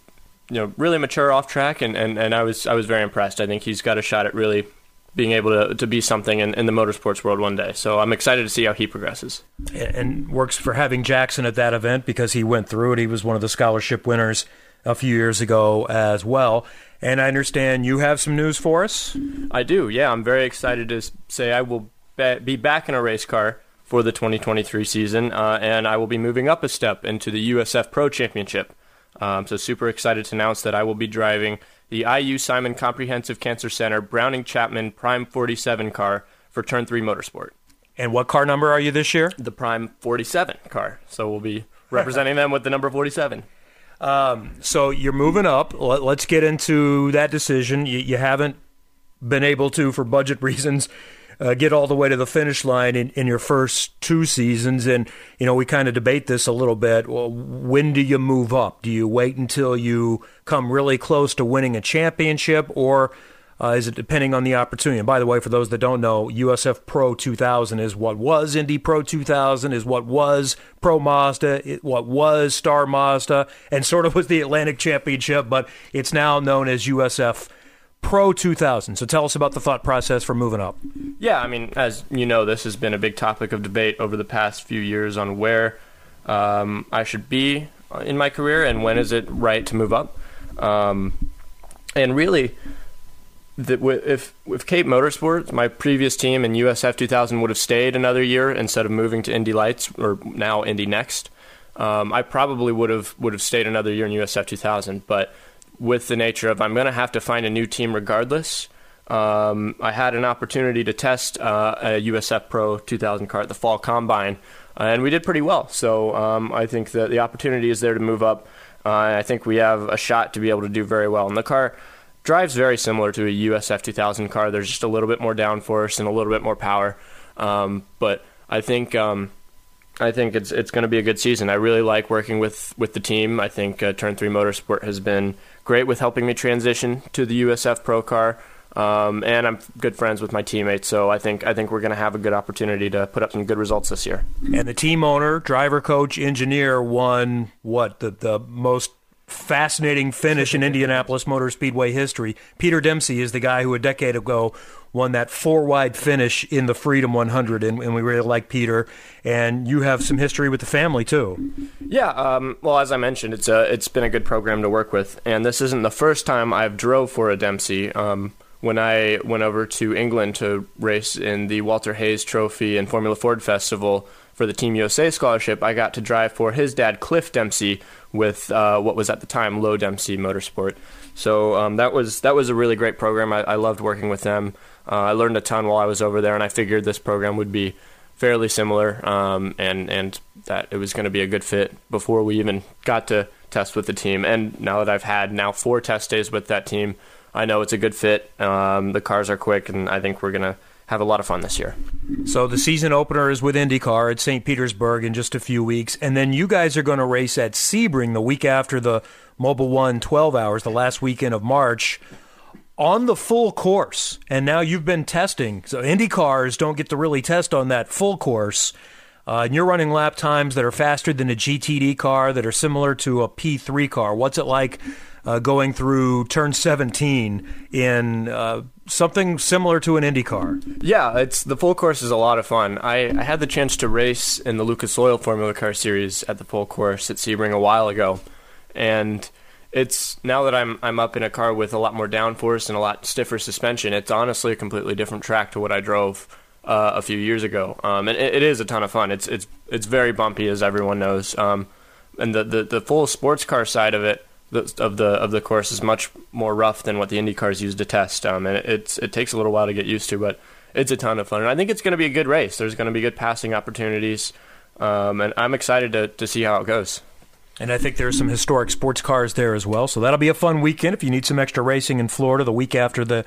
Speaker 19: you know really mature off track, and, and, and I was I was very impressed. I think he's got a shot at really being able to, to be something in, in the motorsports world one day. So I'm excited to see how he progresses.
Speaker 11: And works for having Jackson at that event because he went through it. He was one of the scholarship winners a few years ago as well. And I understand you have some news for us.
Speaker 19: I do. Yeah, I'm very excited to say I will be back in a race car for the 2023 season, uh, and I will be moving up a step into the USF Pro Championship. Um, so super excited to announce that I will be driving the IU Simon Comprehensive Cancer Center Browning Chapman Prime 47 car for Turn 3 Motorsport.
Speaker 11: And what car number are you this year?
Speaker 19: The Prime 47 car. So we'll be representing them with the number 47.
Speaker 11: Um, so you're moving up. Let, us get into that decision. You, you, haven't been able to, for budget reasons, uh, get all the way to the finish line in, in your first two seasons. And, you know, we kind of debate this a little bit. Well, when do you move up? Do you wait until you come really close to winning a championship or uh, is it depending on the opportunity? And by the way, for those that don't know, USF Pro 2000 is what was Indy Pro 2000, is what was Pro Mazda, what was Star Mazda, and sort of was the Atlantic Championship, but it's now known as USF Pro 2000. So tell us about the thought process for moving up.
Speaker 19: Yeah, I mean, as you know, this has been a big topic of debate over the past few years on where um, I should be in my career and when is it right to move up. Um, and really, that if if Cape Motorsports, my previous team in USF 2000, would have stayed another year instead of moving to Indy Lights or now Indy NXT, um, I probably would have would have stayed another year in USF 2000. But with the nature of I'm going to have to find a new team regardless. Um, I had an opportunity to test uh, a USF Pro 2000 car at the Fall Combine, uh, and we did pretty well. So um, I think that the opportunity is there to move up. Uh, I think we have a shot to be able to do very well. in the car drives very similar to a USF 2000 car. There's just a little bit more downforce and a little bit more power. Um, but I think um, I think it's it's going to be a good season. I really like working with, with the team. I think uh, Turn Three Motorsport has been great with helping me transition to the USF Pro car. Um, and I'm good friends with my teammates, so I think I think we're going to have a good opportunity to put up some good results this year.
Speaker 11: And the team owner, driver, coach, engineer won what the the most fascinating finish in Indianapolis Motor Speedway history. Peter Dempsey is the guy who a decade ago won that four wide finish in the Freedom 100, and, and, we really like Peter. And you have some history with the family too.
Speaker 19: Yeah, um, well, as I mentioned, it's a it's been a good program to work with, and this isn't the first time I've drove for a Dempsey. Um, when I went over to England to race in the Walter Hayes Trophy and Formula Ford Festival for the Team USA scholarship, I got to drive for his dad, Cliff Dempsey, with uh, what was at the time Low Dempsey Motorsport. So um, that was that was a really great program. I, I loved working with them. Uh, I learned a ton while I was over there, and I figured this program would be fairly similar, um, and and that it was going to be a good fit before we even got to test with the team. And now that I've had now four test days with that team, I know it's a good fit. Um, the cars are quick, and I think we're gonna have a lot of fun this year.
Speaker 11: So the season opener is with IndyCar at St. Petersburg in just a few weeks, and then you guys are going to race at Sebring the week after the Mobil One 12 hours, the last weekend of March on the full course. And now you've been testing. So IndyCars don't get to really test on that full course. Uh, and you're running lap times that are faster than a GTD car, that are similar to a P3 car. What's it like uh, going through turn 17 in uh, something similar to an Indy car?
Speaker 19: Yeah, it's the full course is a lot of fun. I, I had the chance to race in the Lucas Oil Formula Car Series at the full course at Sebring a while ago, and it's now that I'm I'm up in a car with a lot more downforce and a lot stiffer suspension. It's honestly a completely different track to what I drove uh, a few years ago, um, and it, it is a ton of fun. It's it's it's very bumpy, as everyone knows, um, and the, the the full sports car side of it the, of the of the course is much more rough than what the Indy cars use to test, um, and it, it's it takes a little while to get used to, but it's a ton of fun, and I think it's going to be a good race. There's going to be good passing opportunities, um, and I'm excited to to see how it goes.
Speaker 11: And I think there's some historic sports cars there as well. So that'll be a fun weekend if you need some extra racing in Florida the week after the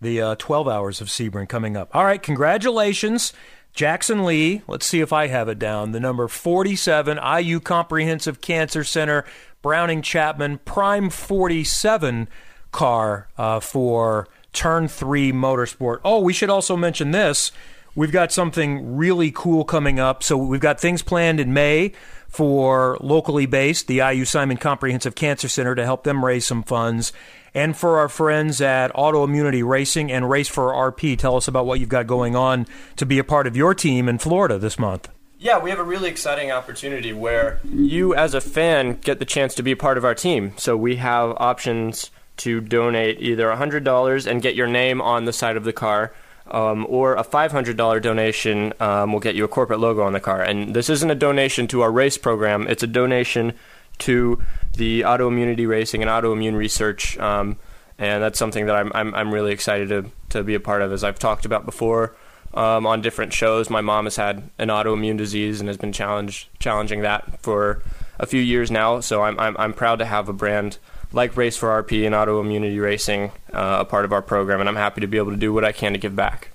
Speaker 11: the uh, 12 hours of Sebring coming up. All right, congratulations. Jackson Lee, let's see if I have it down. The number 47 IU Comprehensive Cancer Center Browning Chapman Prime 47 car uh, for Turn 3 Motorsport. Oh, we should also mention this. We've got something really cool coming up. So we've got things planned in May for locally based, the IU Simon Comprehensive Cancer Center, to help them raise some funds. And for our friends at Autoimmunity Racing and Race for RP, tell us about what you've got going on to be a part of your team in Florida this month.
Speaker 19: Yeah, we have a really exciting opportunity where you, as a fan, get the chance to be part of our team. So we have options to donate either $100 and get your name on the side of the car um, or a $500 donation um, will get you a corporate logo on the car. And this isn't a donation to our race program, it's a donation to the autoimmunity racing and autoimmune research. Um, and that's something that I'm, I'm, I'm, really excited to, to be a part of. As I've talked about before um, on different shows, my mom has had an autoimmune disease and has been challenged, challenging that for a few years now. So I'm, I'm, I'm proud to have a brand like Race for RP and autoimmunity racing uh, a part of our program, and I'm happy to be able to do what I can to give back.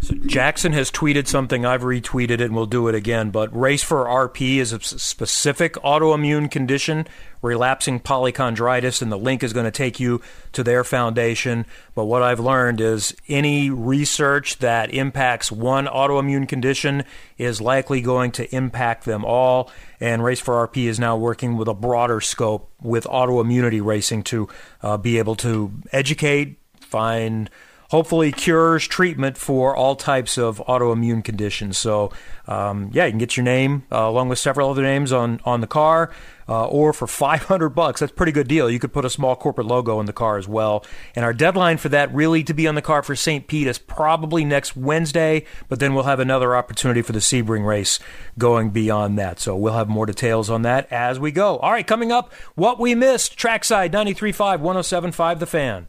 Speaker 11: So Jackson has tweeted something. I've retweeted it, and we'll do it again. But Race for RP is a specific autoimmune condition, relapsing polychondritis, and the link is going to take you to their foundation. But what I've learned is any research that impacts one autoimmune condition is likely going to impact them all. And Race for RP is now working with a broader scope with autoimmunity racing to uh, be able to educate, find hopefully cures treatment for all types of autoimmune conditions. So, um, yeah, you can get your name uh, along with several other names on on the car, uh, or for 500 bucks, that's a pretty good deal. You could put a small corporate logo in the car as well. And our deadline for that really to be on the car for St. Pete is probably next Wednesday, but then we'll have another opportunity for the Sebring race going beyond that. So we'll have more details on that as we go. All right, coming up, what we missed, trackside 93.5, 107.5, The Fan.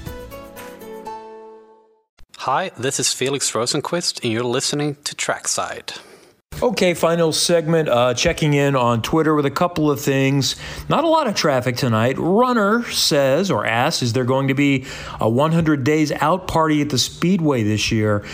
Speaker 20: Hi, this is Felix Rosenqvist, and you're listening to Trackside.
Speaker 11: Okay, final segment. Uh, checking in on Twitter with a couple of things. Not a lot of traffic tonight. Runner says or asks, is there going to be a 100 days out party at the Speedway this year?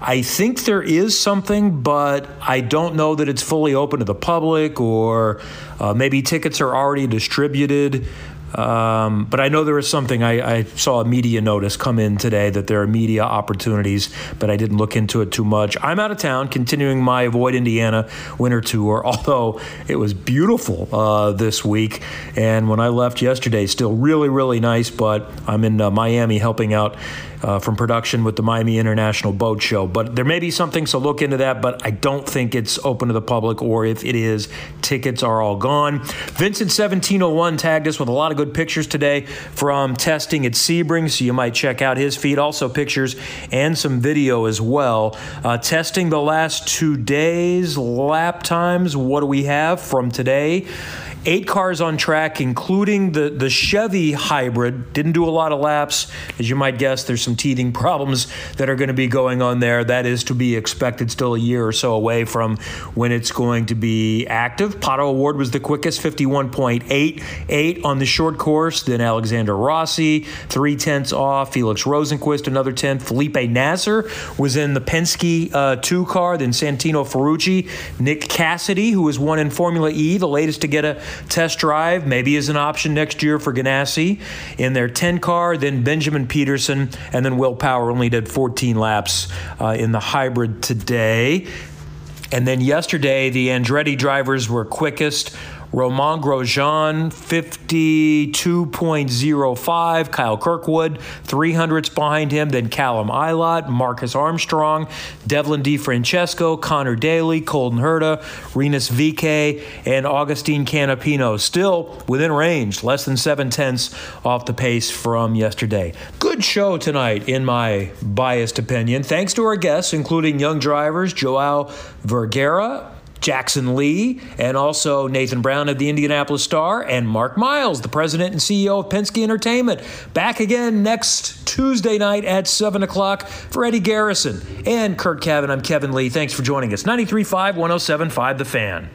Speaker 11: I think there is something, but I don't know that it's fully open to the public or uh, maybe tickets are already distributed. Um, but I know there is something. I, I, saw a media notice come in today that there are media opportunities, but I didn't look into it too much. I'm out of town, continuing my Avoid Indiana winter tour, although it was beautiful uh, this week. And when I left yesterday, still really, really nice, but I'm in uh, Miami helping out uh, from production with the Miami International Boat Show. But there may be something, so look into that. But I don't think it's open to the public, or if it is, tickets are all gone. Vincent 1701 tagged us with a lot of good pictures today from testing at Sebring, so you might check out his feed. Also, pictures and some video as well. Uh, testing the last two days, lap times. What do we have from today? Eight cars on track, including the, the Chevy hybrid. Didn't do a lot of laps. As you might guess, there's some teething problems that are going to be going on there. That is to be expected still a year or so away from when it's going to be active. Pato O'Ward was the quickest, 51.88 on the short course. Then Alexander Rossi, three tenths off. Felix Rosenqvist, another tenth. Felipe Nasr was in the Penske uh, 2 car. Then Santino Ferrucci. Nick Cassidy, who was one in Formula E, the latest to get a test drive, maybe as an option next year for Ganassi in their 10 car. Then Benjamin Pedersen and then Will Power only did 14 laps uh, in the hybrid today. And then yesterday, the Andretti drivers were quickest. Romain Grosjean, 52.05. Kyle Kirkwood, 300s behind him. Then Callum Ilott, Marcus Armstrong, Devlin DeFrancesco, Connor Daly, Colton Herta, Rinus VeeKay, and Augustine Canapino. Still within range, less than seven tenths off the pace from yesterday. Good show tonight, in my biased opinion. Thanks to our guests, including young drivers Joao Vergara, Jackson Lee, and also Nathan Brown of the Indianapolis Star, and Mark Miles, the president and CEO of Penske Entertainment. Back again next Tuesday night at 7 o'clock for Eddie Garrison and Curt Cavin. I'm Kevin Lee. Thanks for joining us. 93.5, 107.5 The Fan.